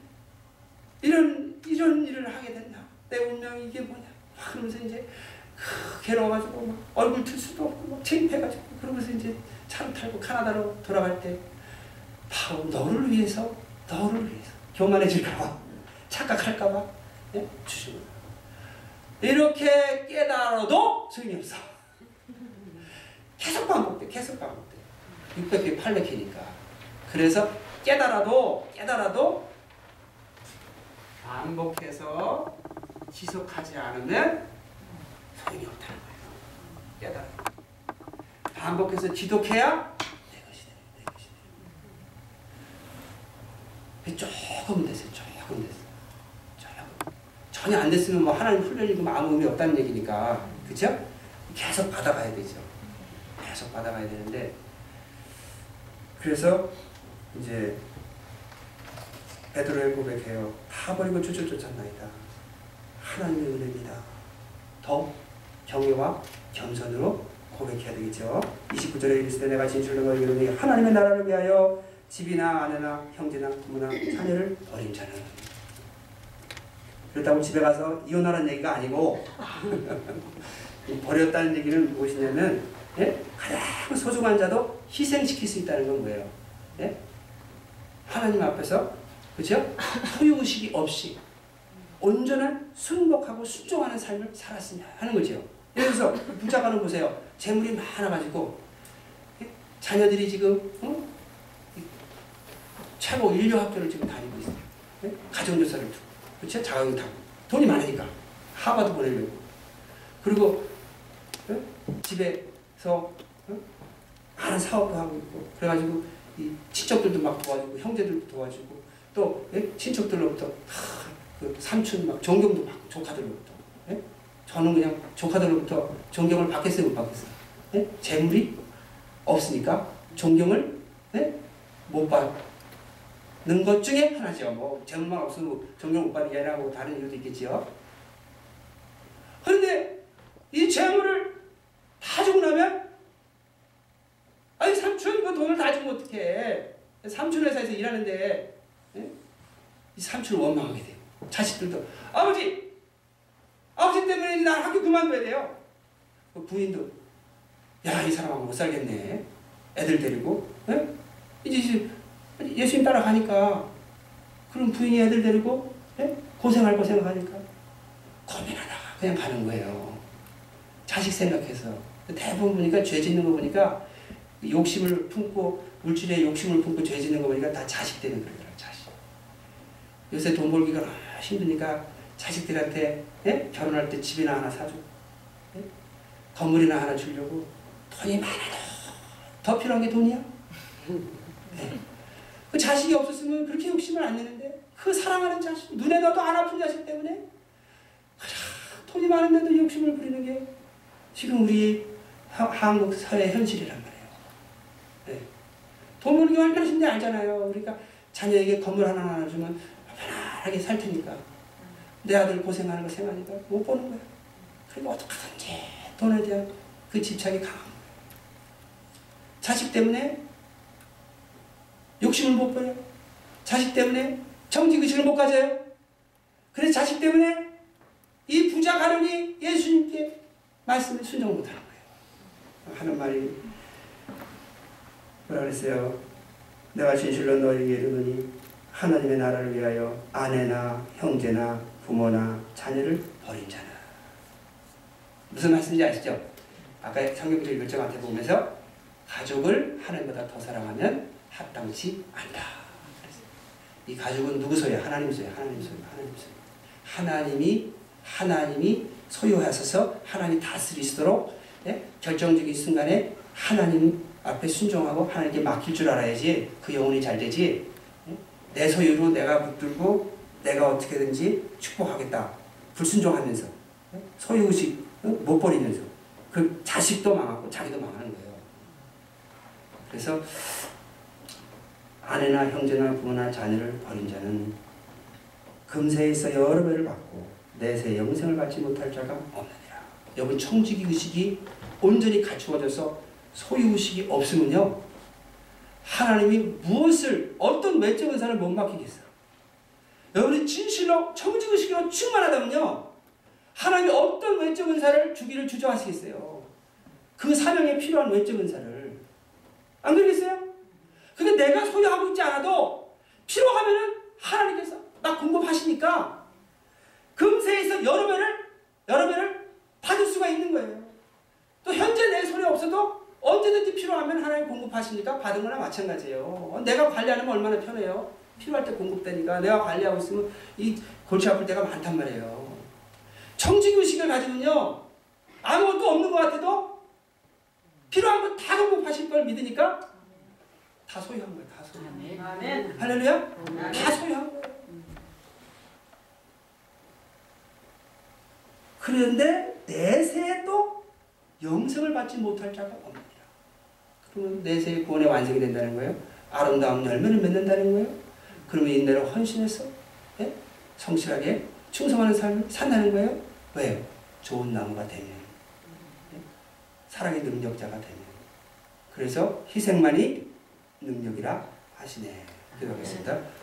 이런 이런 일을 하게 됐나 내 운명이 이게 뭐냐 막 그러면서 이제 크, 괴로워가지고 막 얼굴 틀 수도 없고 막 창피해가지고 그러면서 이제 차를 타고 카나다로 돌아갈 때 바로 너를 위해서 너를 위해서 교만해질까봐 착각할까봐 예? 주신 거예요. 이렇게 깨달아도 소용이 없어. 계속 반복돼, 계속 반복돼. 600회, 800회니까. 그래서 깨달아도, 깨달아도 반복해서 지속하지 않으면 소용이 없다는 거예요. 깨달아. 반복해서 지독해야 내 것이 돼, 내 것이 돼. 조금 됐어요, 조금 됐어요. 조금. 전혀 안 됐으면 뭐 하나님 훈련이고 뭐 아무 의미 없다는 얘기니까. 그쵸? 계속 받아가야 되죠. 계속 받아가야 되는데 그래서 이제 베드로의 고백해요. 다 버리고 주주 쫓았나이다. 하나님의 은혜입니다. 더 경외와 겸손으로 고백해야 되겠죠. 29절에 이르시되 내가 너희에게 이르노니 하나님의 나라를 위하여 집이나 아내나 형제나 부모나 자녀를 버린 자는 그렇다고 집에 가서 이혼하라는 얘기가 아니고 이 버렸다는 얘기는 무엇이냐면 예? 가장 소중한 자도 희생시킬 수 있다는 건 뭐예요? 예? 하나님 앞에서 그죠? 소유의식이 없이 온전한 순복하고 순종하는 삶을 살았으냐 하는 거죠. 예를 들어서 부자가는 보세요. 재물이 많아가지고 예? 자녀들이 지금 어? 이 최고 인류 학교를 지금 다니고 있어요. 예? 가정교사를 두고 그렇죠? 자가용 타고 돈이 많으니까 하버드 보내려고 그리고 예? 집에서 어? 많은 사업도 하고 있고 그래가지고 이 친척들도 막 도와주고 형제들도 도와주고 또 예? 친척들로부터 하, 그 삼촌 막 존경도 받고 조카들로부터 예? 저는 그냥 조카들로부터 존경을 받겠어요 못 받겠어요 예? 재물이 없으니까 존경을 예? 못받 는 것 중에 하나죠. 뭐 재물만 없으면 존경 못 받는 뭐 다른 이유도 있겠지요. 그런데 이 재물을 다 주고 나면 아니 삼촌 그 돈을 다 주면 어떡해? 삼촌 회사에서 일하는데 예? 이 삼촌을 원망하게 돼요. 자식들도. 아버지! 아버지 때문에 나 학교 그만둬야 돼요. 그 부인도. 야 이 사람하고 못 살겠네. 애들 데리고 예? 이제 예수님 따라가니까 그럼 부인이 애들 데리고 예? 고생할 거 생각하니까 고민하다가 그냥 가는 거예요 자식 생각해서 대부분 보니까 죄 짓는 거 보니까 욕심을 품고 물질에 욕심을 품고 죄 짓는 거 보니까 다 자식 때문에 그러더라고요 자식 요새 돈 벌기가 힘드니까 자식들한테 예? 결혼할 때 집이나 하나 사주고 예? 건물이나 하나 주려고 돈이 많아도 더 필요한 게 돈이야 예. 그 자식이 없었으면 그렇게 욕심을 안 내는데 그 사랑하는 자식 눈에 넣어도 안 아픈 자식 때문에 그래, 돈이 많은데도 욕심을 부리는 게 지금 우리 하, 한국 사회 현실이란 말이에요. 네. 돈 버는 게 얼마나 힘든지 알잖아요. 그러니까 자녀에게 건물 하나 하나 주면 편안하게 살 테니까 내 아들 고생하는 거 생각하니까 못 보는 거야. 그리고 어떡하든지 돈에 대한 그 집착이 강한 거예요. 자식 때문에 욕심을 못 부려요. 자식 때문에 정직의식을 못 가져요. 그래서 자식 때문에 이 부자 가련이 예수님께 말씀을 순종 못하는 거예요. 하는 말이 뭐라 그랬어요? 내가 진실로 너희에게 이르노니 하나님의 나라를 위하여 아내나 형제나 부모나 자녀를 버린 자는 무슨 말씀인지 아시죠? 아까 성경도 읽을 적 앞에 보면서 가족을 하나님보다 더 사랑하면 합당치 않다. 이 가족은 누구 소유야? 하나님 소유, 하나님 소유, 하나님 소유. 하나님이 하나님이 소유하셔서 하나님 다스리시도록 예? 결정적인 순간에 하나님 앞에 순종하고 하나님께 맡길 줄 알아야지 그 영혼이 잘 되지. 예? 내 소유로 내가 붙들고 내가 어떻게든지 축복하겠다. 불순종하면서 예? 소유의식 어? 못 버리면서 그 자식도 망하고 자기도 망하는 거예요. 그래서 아내나 형제나 부모나 자녀를 버린 자는 금세에서 여러 배를 받고 내세 영생을 받지 못할 자가 없느니라. 여러분 청지기 의식이 온전히 갖추어져서 소유 의식이 없으면요 하나님이 무엇을 어떤 외적 은사를 못 맡기겠어요. 여러분이 진실로 청지기 의식으로 충만하다면요 하나님이 어떤 외적 은사를 주기를 주저하시겠어요. 그 사명에 필요한 외적 은사를 안 그러겠어요? 근데 내가 소유하고 있지 않아도 필요하면은 하나님께서 나 공급하시니까 금세에서 여러 배를 여러 배를 받을 수가 있는 거예요. 또 현재 내 손에 없어도 언제든지 필요하면 하나님 공급하시니까 받은 거나 마찬가지예요. 내가 관리하면 얼마나 편해요. 필요할 때 공급되니까 내가 관리하고 있으면 이 골치 아플 때가 많단 말이에요. 청지의식을 가지면요 아무것도 없는 것 같아도 필요한 거다 공급하실 걸 믿으니까 다 소유한 거예요. 다 소유한 거예요. 아멘. 할렐루야? 다 소유한. 그런데 내세에 또 영생을 받지 못할 자가 없느니라. 그러면 내세의 구원의 완성이 된다는 거예요. 아름다운 열매를 맺는다는 거예요. 그러면 인내로 헌신해서 예? 성실하게 충성하는 삶을 산다는 거예요. 왜요? 좋은 나무가 되면 예? 사랑의 능력자가 되면 그래서 희생만이 능력이라 하시네. 기도하겠습니다.